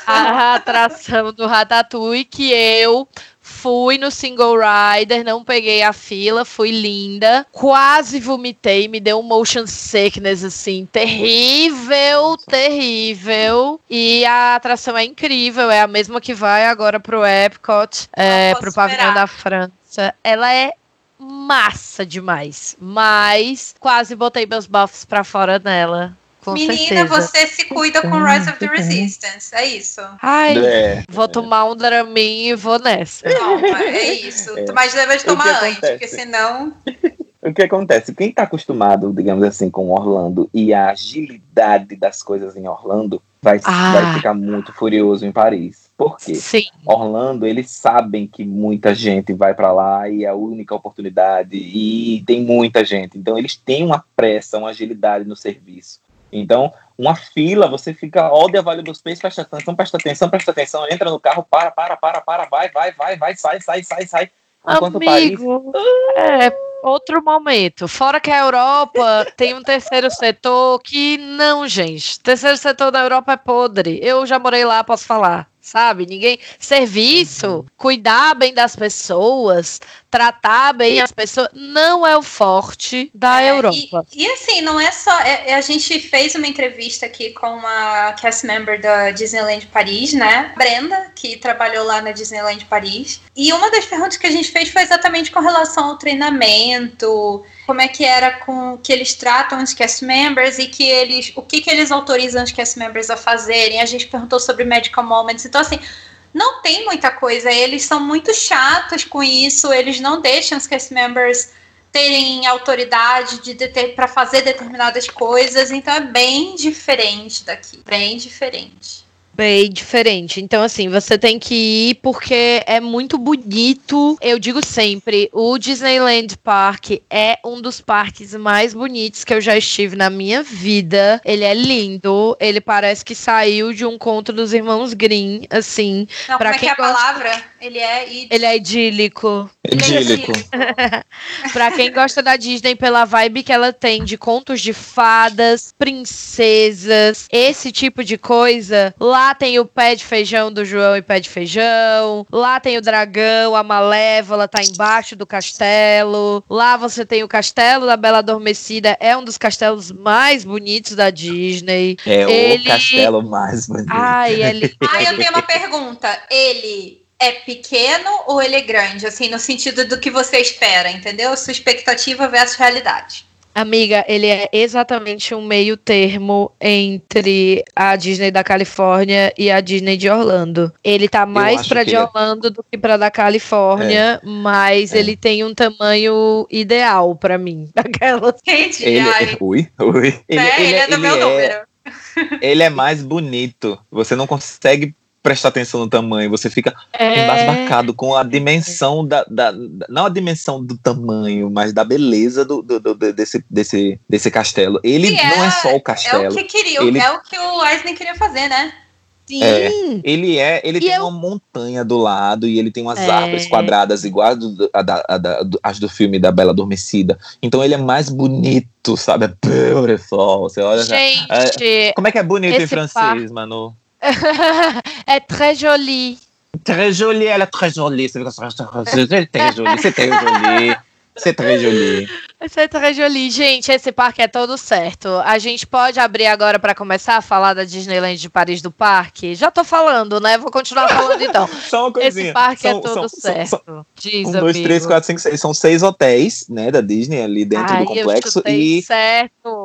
A atração do Ratatouille que eu fui no single rider, não peguei a fila, fui linda, quase vomitei, me deu um motion sickness assim, terrível, terrível. E a atração é incrível, é a mesma que vai agora pro Epcot, é, pro pavilhão da França. Ela é massa demais, mas quase botei meus buffs pra fora nela. Com Menina, certeza. você se cuida com Rise of the Resistance. É isso. Ai, É. vou tomar um Dramin e vou nessa. Toma, é isso. É. Mas deve de O tomar que antes, acontece? porque senão. O que acontece? Quem tá acostumado, digamos assim, com Orlando e a agilidade das coisas em Orlando vai, Ah. vai ficar muito furioso em Paris. Por quê? Sim. Orlando, eles sabem que muita gente vai pra lá e é a única oportunidade e tem muita gente. Então eles têm uma pressa, uma agilidade no serviço. Então, uma fila, você fica, olha a Vale dos Peixes, presta atenção, presta atenção, presta atenção, entra no carro, para, para, para, para, vai, vai, vai, vai, sai, sai, sai, sai. Enquanto Paris Amigo, é outro momento. Fora que a Europa tem um terceiro setor que não, gente. Terceiro setor da Europa é podre. Eu já morei lá, posso falar. Sabe? Ninguém. Serviço, cuidar bem das pessoas, tratar bem as pessoas, não é o forte da É, Europa. E, e assim, não é só. é- é- a gente fez uma entrevista aqui com uma cast member da Disneyland Paris, né? Brenda, que trabalhou lá na Disneyland Paris. E uma das perguntas que a gente fez foi exatamente com relação ao treinamento, como é que era com que eles tratam os cast members e que eles. o que, que eles autorizam os cast members a fazerem. A gente perguntou sobre medical moments. Então, assim. Não tem muita coisa, eles são muito chatos com isso, eles não deixam os cast members terem autoridade de para fazer determinadas coisas, então é bem diferente daqui, bem diferente. Bem diferente. Então, assim, você tem que ir porque é muito bonito. Eu digo sempre, o Disneyland Park é um dos parques mais bonitos que eu já estive na minha vida. Ele é lindo. Ele parece que saiu de um conto dos irmãos Grimm, assim. Não, Pra como é que é quem a palavra? Ele é id- Ele é idílico. ele é idílico. Pra quem gosta da Disney pela vibe que ela tem de contos de fadas, princesas, esse tipo de coisa, lá tem o pé de feijão do João e pé de feijão, lá tem o dragão, a malévola tá embaixo do castelo, lá você tem o castelo da Bela Adormecida, é um dos castelos mais bonitos da Disney. É Ele- o castelo mais bonito. Ai, é lindo. Ah, eu tenho uma pergunta. Ele é pequeno ou ele é grande? Assim, no sentido do que você espera, entendeu? Sua expectativa versus realidade. Amiga, ele é exatamente um meio termo entre a Disney da Califórnia e a Disney de Orlando. Ele tá mais pra de ele é- Orlando do que pra da Califórnia, mas É. ele tem um tamanho ideal pra mim. Aquelas. Entendi. Ele, Ai, ui, ui. é, ele, é do meu número. ele é mais bonito. Você não consegue prestar atenção no tamanho, você fica É, embasbacado com a dimensão da, da- da- Não a dimensão do tamanho, mas da beleza do, do- do- desse, desse, desse castelo. Ele não é é- só o É o castelo. que queria, Ele- é o que o Eisner queria fazer, né? sim. É. Ele é, ele E tem eu- uma montanha do lado e ele tem umas É. árvores quadradas iguais do- a da- a da- do- as do filme da Bela Adormecida. Então ele é mais bonito, sabe? É beautiful. Você olha já. Gente, Como é que é bonito em francês, mano? É très joli. Très jolie, ela é très jolie. C'est très jolie, c'est très jolie. C'est très jolie. É très joli. Gente, esse parque é todo certo. A gente pode abrir agora para começar a falar da Disneyland de Paris do parque? Já tô falando, né? Vou continuar falando então. Só uma coisinha. Esse parque é São- todo são- são- certo. são- Diz, Um, dois, amigo. três, quatro, cinco, seis. São seis hotéis, né, da Disney ali dentro Ai, do complexo. E certo.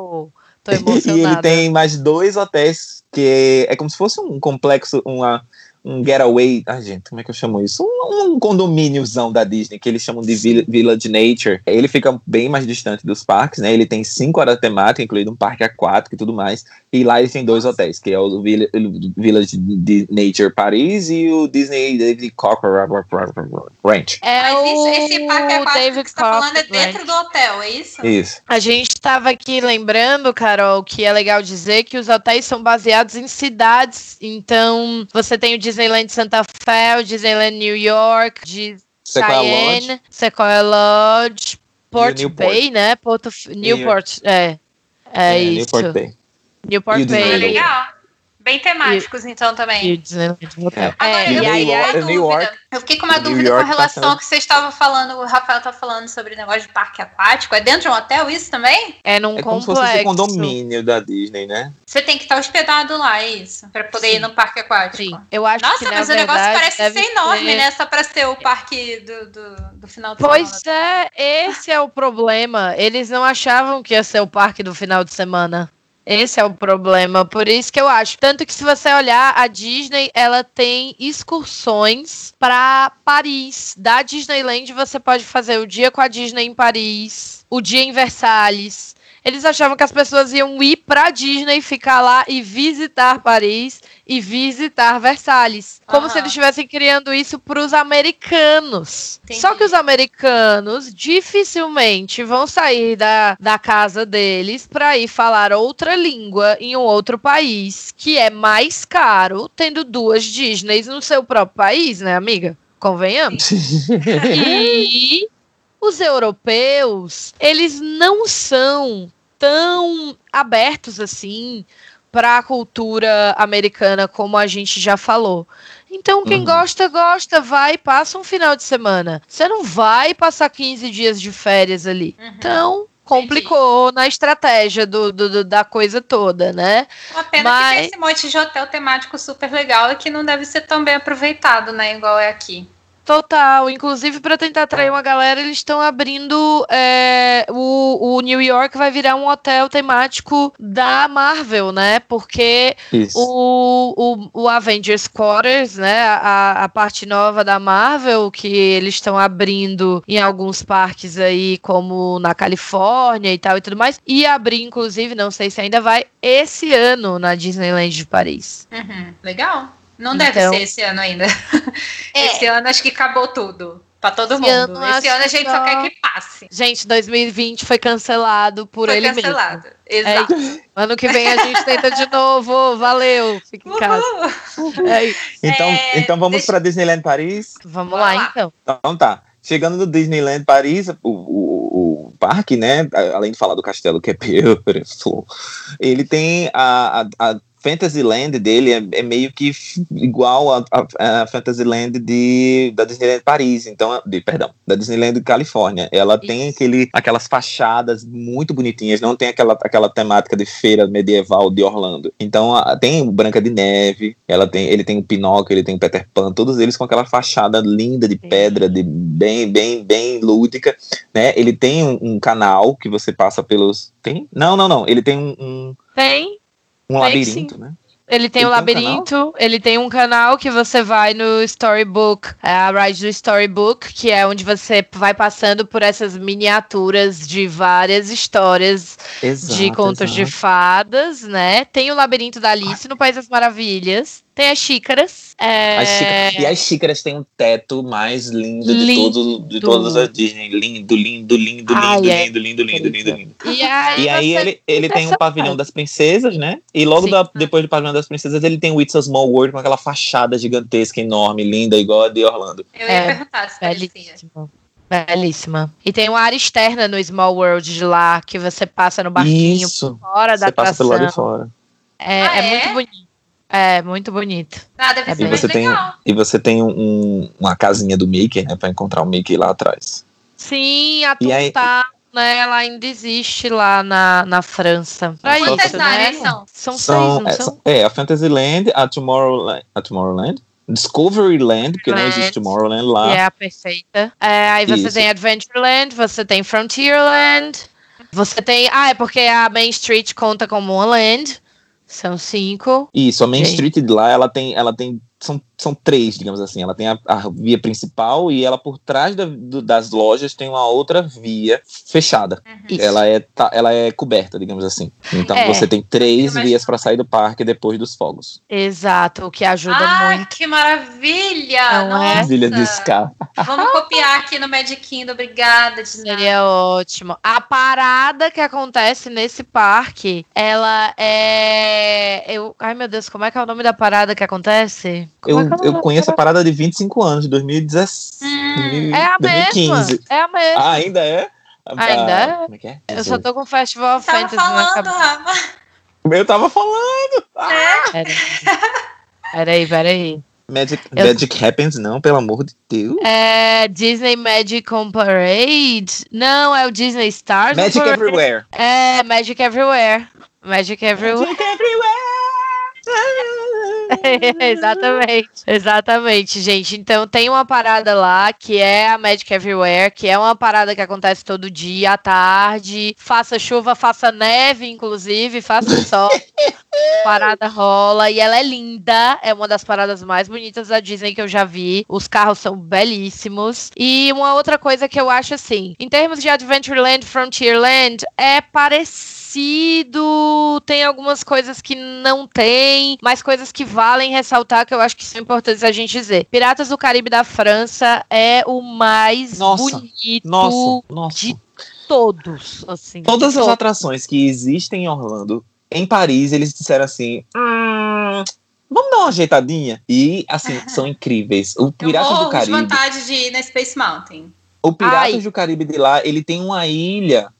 Tô E emocionada. ele tem mais dois hotéis que é como se fosse um complexo, uma, um getaway. Ai, gente, como é que eu chamo isso? Um, um condomíniozão da Disney, que eles chamam de Vill- Village Nature. Ele fica bem mais distante dos parques, né? Ele tem cinco horas temática, incluindo um parque aquático e tudo mais. E lá ele tem dois hotéis, que é o Vill- Village de Nature Paris e o Disney David Cocker Ranch. É Mas o isso, esse parque aquático David que você tá falando é dentro do hotel, é isso? Isso. A gente estava aqui lembrando, Carol, que é legal dizer que os hotéis são baseados em cidades. Então, você tem o Disneyland Santa Fe, o Disneyland New York, de Sequoia Lodge. Cheyenne, Sequoia Lodge, Port Newport. Bay, né? Porto, F- Newport, é. É, É, isso. Newport Bay. Newport E Bay. Legal. Bem temáticos, então, E o também. Disneyland Hotel. Agora, É, eu e aí, com New uma York- New dúvida. York- Eu fiquei com uma dúvida com tá relação ao que você estava falando, o Rafael tá falando sobre o negócio de parque aquático. É dentro de um hotel isso também? é num É como se fosse complexo. condomínio da Disney, né? Você tem que estar hospedado lá, é isso? Pra poder Sim. ir no parque aquático. Sim, eu acho Nossa, que na mas o negócio parece ser enorme, ser- né? Só pra ser o parque do, do, do final de Pois semana. é, esse é o problema. Eles não achavam que ia ser o parque do final de semana. Esse é o problema, por isso que eu acho. Tanto que se você olhar, a Disney, ela tem excursões para Paris. Da Disneyland você pode fazer o dia com a Disney em Paris, o dia em Versalhes. Eles achavam que as pessoas iam ir pra Disney, ficar lá e visitar Paris e visitar Versalhes. Como se eles estivessem criando isso pros americanos. Entendi. Só que os americanos dificilmente vão sair da, da casa deles pra ir falar outra língua em um outro país, que é mais caro, tendo duas Disneys no seu próprio país, né, amiga? Convenhamos. E os europeus, eles não são tão abertos assim para a cultura americana como a gente já falou. Então, quem Uhum. gosta, gosta, vai e passa um final de semana. Você não vai passar 15 dias de férias ali. Uhum. Então, complicou na estratégia do, do- do- da coisa toda, né? Uma pena que Mas- tem esse monte de hotel temático super legal e que não deve ser tão bem aproveitado, né? Igual é aqui. Total, inclusive para tentar atrair uma galera, eles estão abrindo é, o, o New York vai virar um hotel temático da Marvel, né? Porque o, o, o Avengers Quarters, né? A, a parte nova da Marvel que eles estão abrindo em alguns parques aí, como na Califórnia e tal e tudo mais, e abrir, inclusive, não sei se ainda vai, esse ano na Disneyland de Paris. Uhum. Legal. Não deve Então- ser esse ano ainda. É. Esse ano acho que acabou tudo. Pra todo Esse mundo. ano esse ano a gente só- só quer que passe. Gente, 2020 foi cancelado por Foi ele cancelado. mesmo. Exato. Ano que vem a gente tenta de novo. Valeu. Fica em casa. É. Então, É, então vamos deixa- para Disneyland Paris. Vamos Vamos lá, lá. então. Então tá. Chegando no Disneyland Paris, o, o, o parque, né? Além de falar do castelo que é beautiful, ele tem a, a, a Fantasyland dele é, é meio que igual a, a, a Fantasyland de, da Disneyland Paris, então, de, perdão, da Disneyland Califórnia. Ela tem Isso. aquele, aquelas fachadas muito bonitinhas, não tem aquela, aquela temática de feira medieval de Orlando. Então, a- tem Branca de Neve, ela tem, ele tem o Pinóquio, ele tem o Peter Pan, todos eles com aquela fachada linda de pedra, de bem, bem, bem lúdica, né? Ele tem um, um canal que você passa pelos. Tem? Não, não, não. Ele tem um, um, Tem. Um labirinto, né? Ele tem Ele o tem um labirinto, ele tem um canal que você vai no Storybook, é a ride do Storybook, que é onde você vai passando por essas miniaturas de várias histórias de contos de fadas, né? Tem o labirinto da Alice no País das Maravilhas. Tem as xícaras. é, As xícaras- E as xícaras têm um teto mais lindo, de, Lindo. todo, de todas as Disney. Lindo, lindo, lindo, Ai, lindo, é lindo, lindo, lindo, lindo, lindo. E aí, E aí ele, ele tem um pavilhão das princesas, né? E logo da- depois do pavilhão das princesas ele tem o It's a Small World com aquela fachada gigantesca, enorme, linda, igual a de Orlando. Eu ia É, perguntar se. Belíssima. Belíssima. E tem uma área externa no Small World de lá, que você passa no barquinho Isso. fora da Você passa pelo atração. lado de fora. É, Ah, é é? muito bonito. É, muito bonito. Ah, deve E ser E você tem, legal. e você tem um- uma casinha do Mickey, né? Pra encontrar o Mickey lá atrás. Sim, a E aí- Toontown, né, ela ainda existe lá na, na França. Pra Quantas isso, né? áreas são? São, seis, São, não é, são? é, a Fantasyland, a Tomorrowland, a Tomorrowland, Discoveryland, porque não existe Tomorrowland lá. É a perfeita. É, aí você Isso. tem Adventureland, você tem Frontierland, você tem... Ah, é porque a Main Street conta como uma land. São cinco. Isso, a Main Ok. Street lá, ela tem, ela tem, são, são três, digamos assim. Ela tem a, a via principal e ela por trás da- do- das lojas tem uma outra via fechada. Isso. Ela é, tá- ela é coberta, digamos assim. Então É. você tem três vias para sair do parque depois dos fogos. Exato, o que ajuda Ai, muito. que maravilha! Não é? Nossa. Ilha de escala. Vamos copiar aqui no Magic Kingdom. Obrigada, de. Seria ótimo. A parada que acontece nesse parque, ela é. Eu... Ai, meu Deus, como é que é o nome da parada que acontece? Como Eu, é é eu conheço a parada de 25 anos, de 2016. Hum, É a 2015. mesma. É a mesma. Ah, ainda é? Ah, Ainda é? Como é que é? Eu só tô com o Festival of Tava Fantasy na falando, cabeça. Rafa. Eu tava falando. Peraí. Peraí, peraí. Magic, Eu- Magic Happens, não, pelo amor de Deus. É Disney Magic on Parade? Não, é o Disney Stars. Magic Parade. Everywhere. É, Magic Everywhere. Magic Everywhere. Magic Everywhere. exatamente, exatamente, gente. Então tem uma parada lá que é a Magic Everywhere, que é uma parada que acontece todo dia à tarde. Faça chuva, faça neve, inclusive, faça sol. parada rola e ela é linda. É uma das paradas mais bonitas da Disney que eu já vi. Os carros são belíssimos. E uma outra coisa que eu acho assim, em termos de Adventureland, Frontierland, é parecido. Tem algumas coisas que não tem, mas coisas que valem ressaltar que eu acho que são importantes a gente dizer. Piratas do Caribe da França é o mais Nossa, bonito Nossa, nossa. de todos, assim. Todas as atrações que existem em Orlando, em Paris, eles disseram assim: "Hum, vamos dar uma ajeitadinha. E, assim, são incríveis. O Eu Piratas do morro de Caribe. vontade de ir na Space Mountain. O Piratas Ai. do Caribe de lá, ele tem uma ilha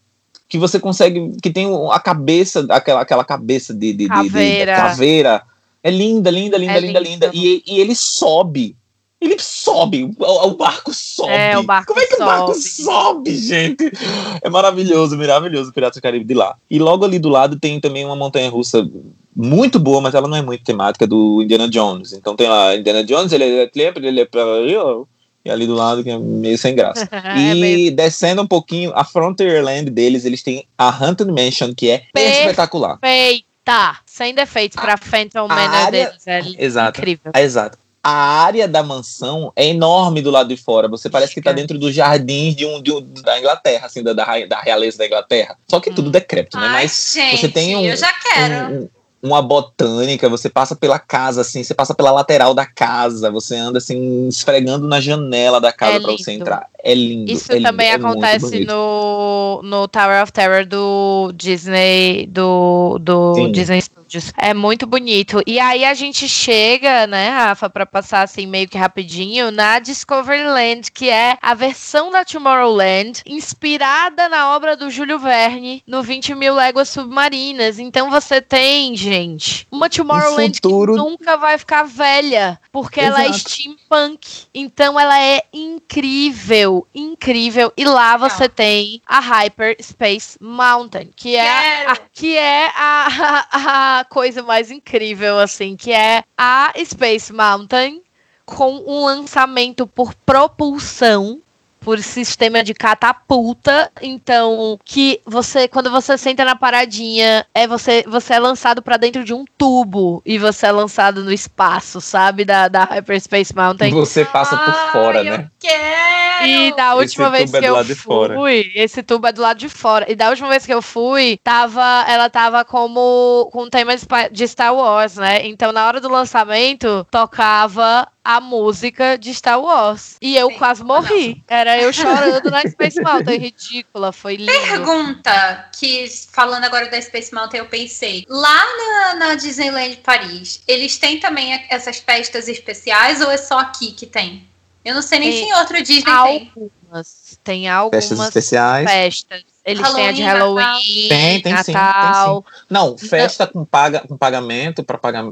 que você consegue. que tem a cabeça, aquela, aquela cabeça de, de, de- de- Caveira. caveira. É linda, linda, linda, É linda, linda. E, e ele sobe. Ele sobe, o, o barco sobe. É, o barco Como é que o barco sobe. sobe, gente? É maravilhoso, maravilhoso o Piratas do Caribe de lá. E logo ali do lado tem também uma montanha russa muito boa, mas ela não é muito temática do Indiana Jones. Então tem lá Indiana Jones, ele é ele é e ali do lado que é meio sem graça. É e meio- descendo um pouquinho, a Frontierland deles, eles têm a Haunted Mansion, que é Perfeito. espetacular. Perfeita! Sem defeitos pra Phantom Manor área- deles. É Exato. incrível. É, exato. A área da mansão é enorme do lado de fora. Você parece que tá Gigante. dentro dos jardins de um, de um- da Inglaterra, assim, da, da, da realeza da Inglaterra. Só que tudo Hum. decrépito, né? Ai, Mas gente, você tem um- eu já quero. um- uma botânica, você passa pela casa, assim, você passa pela lateral da casa, você anda assim, esfregando na janela da casa É pra você entrar. É lindo. Isso é lindo, também é acontece no, no Tower of Terror do Disney, do, do Sim. Disney É muito bonito. E aí a gente chega, né, Rafa, pra passar assim meio que rapidinho, na Discoveryland, que é a versão da Tomorrowland, inspirada na obra do Júlio Verne, no 20 Mil Léguas Submarinas. Então você tem, gente, uma Tomorrowland futuro- que nunca vai ficar velha, porque ela é Exato. steampunk. Então ela é incrível, incrível. E lá você tem a Hyper Space Mountain, que é a, que é a, a, coisa mais incrível, assim, que é a Space Mountain com um lançamento por propulsão. por sistema de catapulta. Então, que você, quando você senta na paradinha, é você, você é lançado pra dentro de um tubo e você é lançado no espaço, sabe? Da, da Hyperspace Mountain. Você passa por fora, Ai, né? Eu quero! E da última Esse vez tubo é que do eu lado de fora. fui, esse tubo é do lado de fora. E da última vez que eu fui, tava, ela tava como com tema de Star Wars, né? Então na hora do lançamento tocava a música de Star Wars. E eu Sim, quase morri. Era eu chorando na Space Mountain, ridícula, foi lindo. Pergunta que, falando agora da Space Mountain, eu pensei. Lá na, na Disneyland Paris, eles têm também essas festas especiais ou é só aqui que tem? Eu não sei nem Tem se em outro Disney tem. Algumas, tem algumas Festas especiais. festas. Eles têm a de Halloween, Halloween, Tem, tem sim, tem Natal. Não, festa com, paga, com pagamento para pagar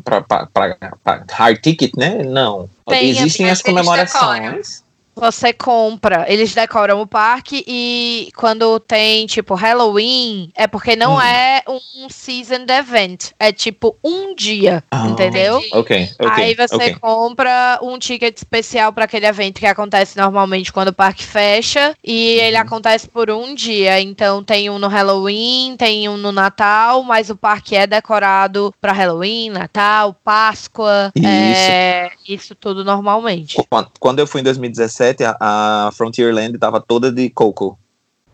para hard ticket, né? Não. Tem, Existem mas as comemorações. Você compra, eles decoram o parque e quando tem tipo Halloween, é porque não Hum. é um seasoned event, é tipo um dia, Ah. entendeu? Ok, ok. Aí você ok. compra um ticket especial para aquele evento que acontece normalmente quando o parque fecha e ele Uhum. acontece por um dia. Então tem um no Halloween, tem um no Natal, mas o parque é decorado para Halloween, Natal, Páscoa, Isso. é, isso tudo normalmente. Quando eu fui em 2017, a, a Frontierland tava toda de coco.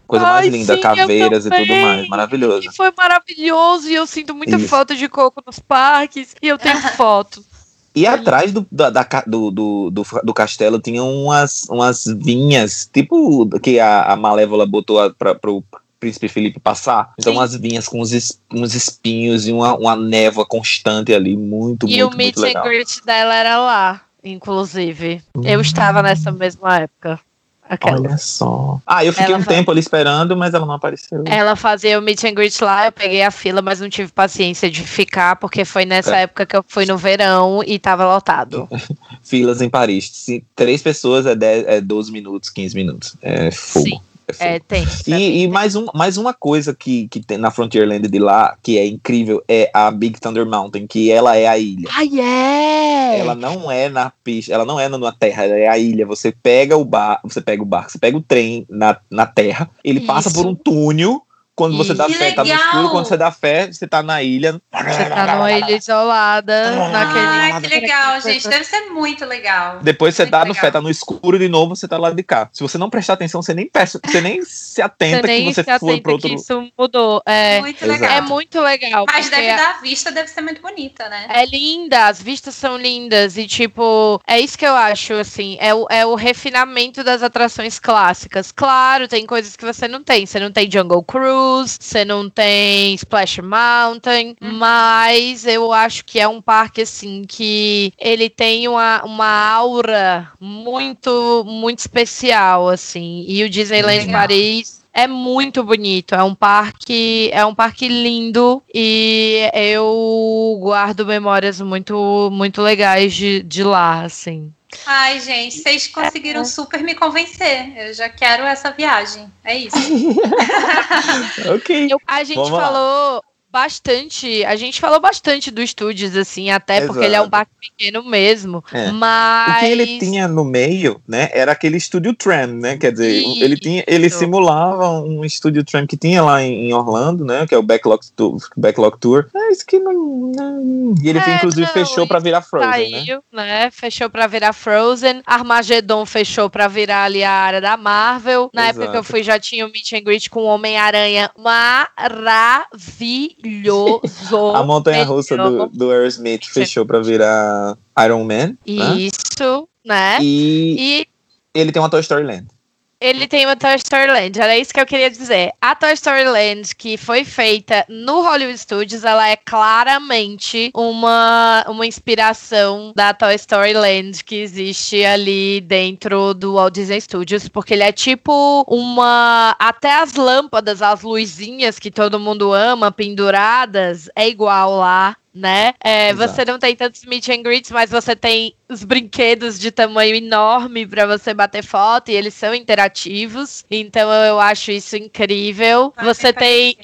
Coisa mais Ai, linda, sim, caveiras e tudo mais. Maravilhoso. E foi maravilhoso e eu sinto muita Isso. falta de coco nos parques e eu tenho foto. E atrás do, da, da do, do, do, do castelo tinha umas, umas vinhas, tipo que a, a Malévola botou a, pra, pro príncipe Felipe passar. Então, Sim. umas vinhas com uns, es- uns espinhos e uma, uma névoa constante ali. Muito, e muito, o meet muito and legal. greet dela era lá, inclusive. Eu estava nessa mesma época. Aquela. Olha só. Ah, eu fiquei Ela um vai- tempo ali esperando, mas ela não apareceu. Ela fazia o meet and greet lá, eu peguei a fila, mas não tive paciência de ficar, porque foi nessa É. época que eu fui no verão e tava lotado. Filas em Paris. Se três pessoas é, 10, é 12 minutos, 15 minutos. É fogo. Sim. É. É, tem. E, e mais, um, mais uma coisa que, que tem na Frontierland de lá, que é incrível, é a Big Thunder Mountain, que ela é a ilha. Ai, é! Ela não é na pista, ela não é na terra, ela é a ilha. Você pega o bar, você pega o barco, você pega o trem na, na terra, ele passa Isso. por um túnel. Quando você dá Que fé, tá no escuro. Quando você dá fé, você tá na ilha. Você tá numa ilha isolada, naquele. Ai, que legal, gente. Deve ser muito legal. Depois você Muito dá no fé, tá no escuro de novo, você tá lá de cá. Se você não prestar atenção, você nem, perce- você nem se atenta Você nem que você se atenta pro outro. que isso mudou. É, Muito legal. é muito legal. Mas deve dar vista, deve ser muito bonita, né? É linda, as vistas são lindas e, tipo, é isso que eu acho, assim, é o, é o refinamento das atrações clássicas. Claro, tem coisas que você não tem. Você não tem Jungle Cruise, você não tem Splash Mountain, Uhum. mas eu acho que é um parque, assim, que ele tem uma, uma aura muito, muito especial, assim. E o Disneyland Legal. Paris é muito bonito, é um parque, é um parque lindo e eu guardo memórias muito, muito legais de, de lá, assim. Ai, gente, vocês conseguiram super me convencer. Eu já quero essa viagem. É isso. ok. Eu- a gente Vamos lá. Bastante, a gente falou bastante do Estúdios, assim, até porque ele é um Exato. parque pequeno mesmo, É. mas... O que ele tinha no meio, né, era aquele estúdio tram, né? Quer dizer, Isso. ele tinha, ele simulava um estúdio tram que tinha lá em, Orlando, né? Que é o Backlog Tour, Backlog Tour. Isso que não, não- E ele É, inclusive não, fechou pra virar Frozen, né? Saiu, né? Fechou pra virar Frozen. Armageddon fechou pra virar ali a área da Marvel. Na época que eu Exato. fui, já tinha o Meet and Greet com o Homem-Aranha maravilhoso. A montanha russa do, do Aerosmith fechou pra virar Iron Man. Né? Isso, né? E E ele tem uma Toy Story Land. Ele tem uma Toy Story Land, era isso que eu queria dizer. A Toy Story Land, que foi feita no Hollywood Studios, ela é claramente uma, uma inspiração da Toy Story Land que existe ali dentro do Walt Disney Studios, porque ele é tipo uma. Até as lâmpadas, as luzinhas que todo mundo ama, penduradas, é igual lá. Né? É, você não tem tantos meet and greets, mas você tem os brinquedos de tamanho enorme para você bater foto e eles são interativos. Então eu acho isso incrível. Você tem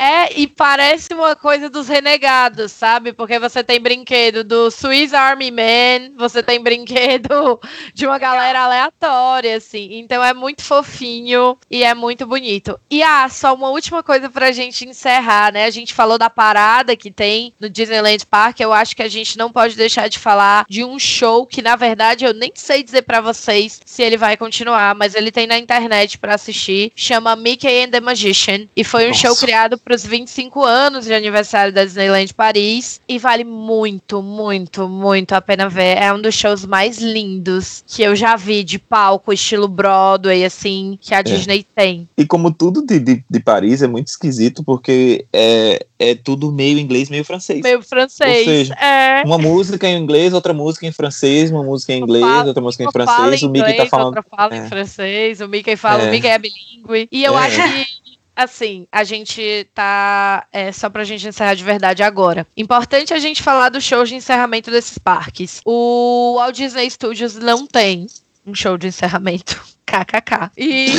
É, e parece uma coisa dos renegados, sabe? Porque você tem brinquedo do Swiss Army Man, você tem brinquedo de uma galera aleatória, assim. Então é muito fofinho e é muito bonito. E ah, só uma última coisa pra gente encerrar, né? A gente falou da parada que tem no Disneyland Park. Eu acho que a gente não pode deixar de falar de um show que, na verdade, eu nem sei dizer para vocês se ele vai continuar, mas ele tem na internet para assistir. Chama Mickey and the Magician. E foi um Nossa. show criado pros 25 anos de aniversário da Disneyland Paris. E vale muito, muito, muito a pena ver. É um dos shows mais lindos que eu já vi de palco, estilo Broadway, assim, que a Disney tem. E como tudo de, de, de Paris é muito esquisito, porque é, é tudo meio inglês, meio francês. Meio francês. Ou seja, é. Uma música em inglês, outra música em francês, uma música em inglês, outra música em francês. em O Mickey tá falando. outra fala é. em francês, o Mickey fala, É. o Mickey é bilíngue. E eu É. acho que, assim, a gente tá. É, só pra gente encerrar de verdade agora. Importante a gente falar do show de encerramento desses parques. O Walt Disney Studios não tem um show de encerramento. KKK. E.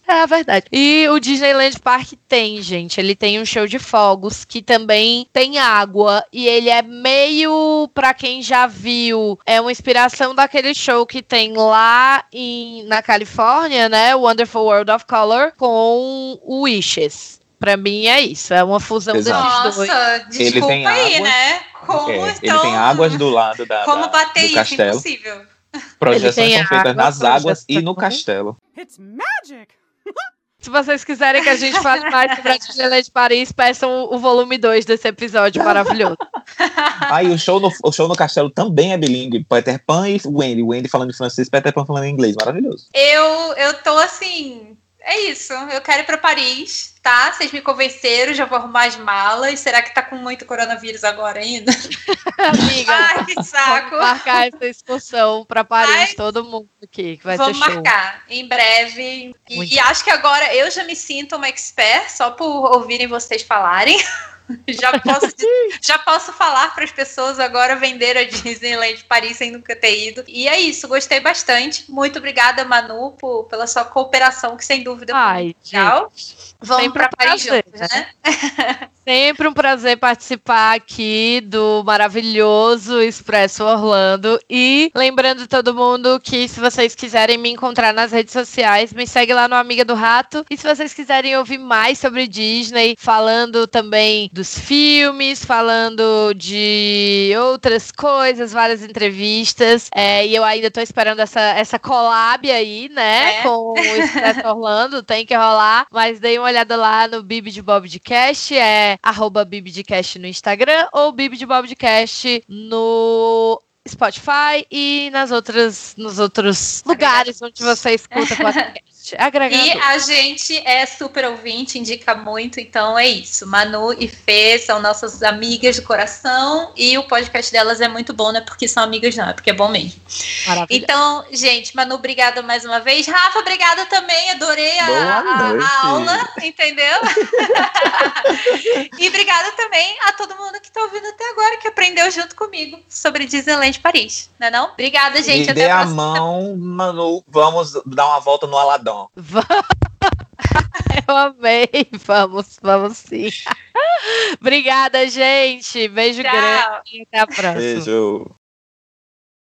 é a verdade. E o Disneyland Park tem, gente. Ele tem um show de fogos que também tem água. E ele é meio, pra quem já viu, é uma inspiração daquele show que tem lá em, na Califórnia, né? Wonderful World of Color, com o Wishes. Pra mim é isso. É uma fusão Exato. desses dois. Nossa, Ele desculpa tem aí, água. né? Como É, então, ele tem águas do lado da, Como da- bater do isso? castelo. Impossível. Projeções são feitas água, nas águas e no projeção. castelo. It's magic. Se vocês quiserem que a gente fale mais sobre a Disneyland Paris, peçam o, o volume 2 desse episódio maravilhoso. Ah, e o show, no, o show no castelo também é bilíngue. Peter Pan e Wendy. Wendy falando em francês, Peter Pan falando em inglês. Maravilhoso. Eu, eu tô assim. É isso. Eu quero ir pra Paris, tá? Vocês me convenceram, já vou arrumar as malas. Será que tá com muito coronavírus agora ainda? Amiga, Ai, que saco. vamos marcar essa excursão pra Paris, Mas- todo mundo aqui, que vai Vamos marcar em breve. E, e acho que agora eu já me sinto uma expert só por ouvirem vocês falarem. já, posso, já posso falar para as pessoas agora vender a Disneyland Paris sem nunca ter ido. E é isso, gostei bastante. Muito obrigada, Manu, por, pela sua cooperação, que sem dúvida foi Ai, legal. Vamos sempre para Paris juntos, né? Sempre um prazer participar aqui do maravilhoso Expresso Orlando. E lembrando todo mundo que se vocês quiserem me encontrar nas redes sociais, me segue lá no Amiga do Rato. E se vocês quiserem ouvir mais sobre Disney, falando também dos filmes, falando de outras coisas, várias entrevistas. é, e eu ainda tô esperando essa, essa collab aí, né? É. Com o Expresso Orlando, tem que rolar. Mas dei uma olhada lá no Bibi de Bob de Cast, é arroba Bibi de Cast no Instagram ou Bibi de Bob de Cast no Spotify e nas outras, nos outros lugares onde você escuta podcast. Agregador. E a gente é super ouvinte, indica muito, então é isso. Manu e Fê são nossas amigas do coração e o podcast delas é muito bom, não é porque são amigas, não, é porque é bom mesmo. Maravilha. Então, gente, Manu, obrigada mais uma vez. Rafa, obrigada também, adorei a, a- a aula, entendeu? e obrigada também a todo mundo que tá ouvindo até agora, que aprendeu junto comigo sobre Disneyland Paris, não é não? Obrigada, gente, Me até dê a a próxima. mão, Manu. Vamos dar uma volta no Aladão. Eu amei. Vamos, vamos sim. Obrigada, gente. Beijo Tchau. grande e até a próxima. Beijo.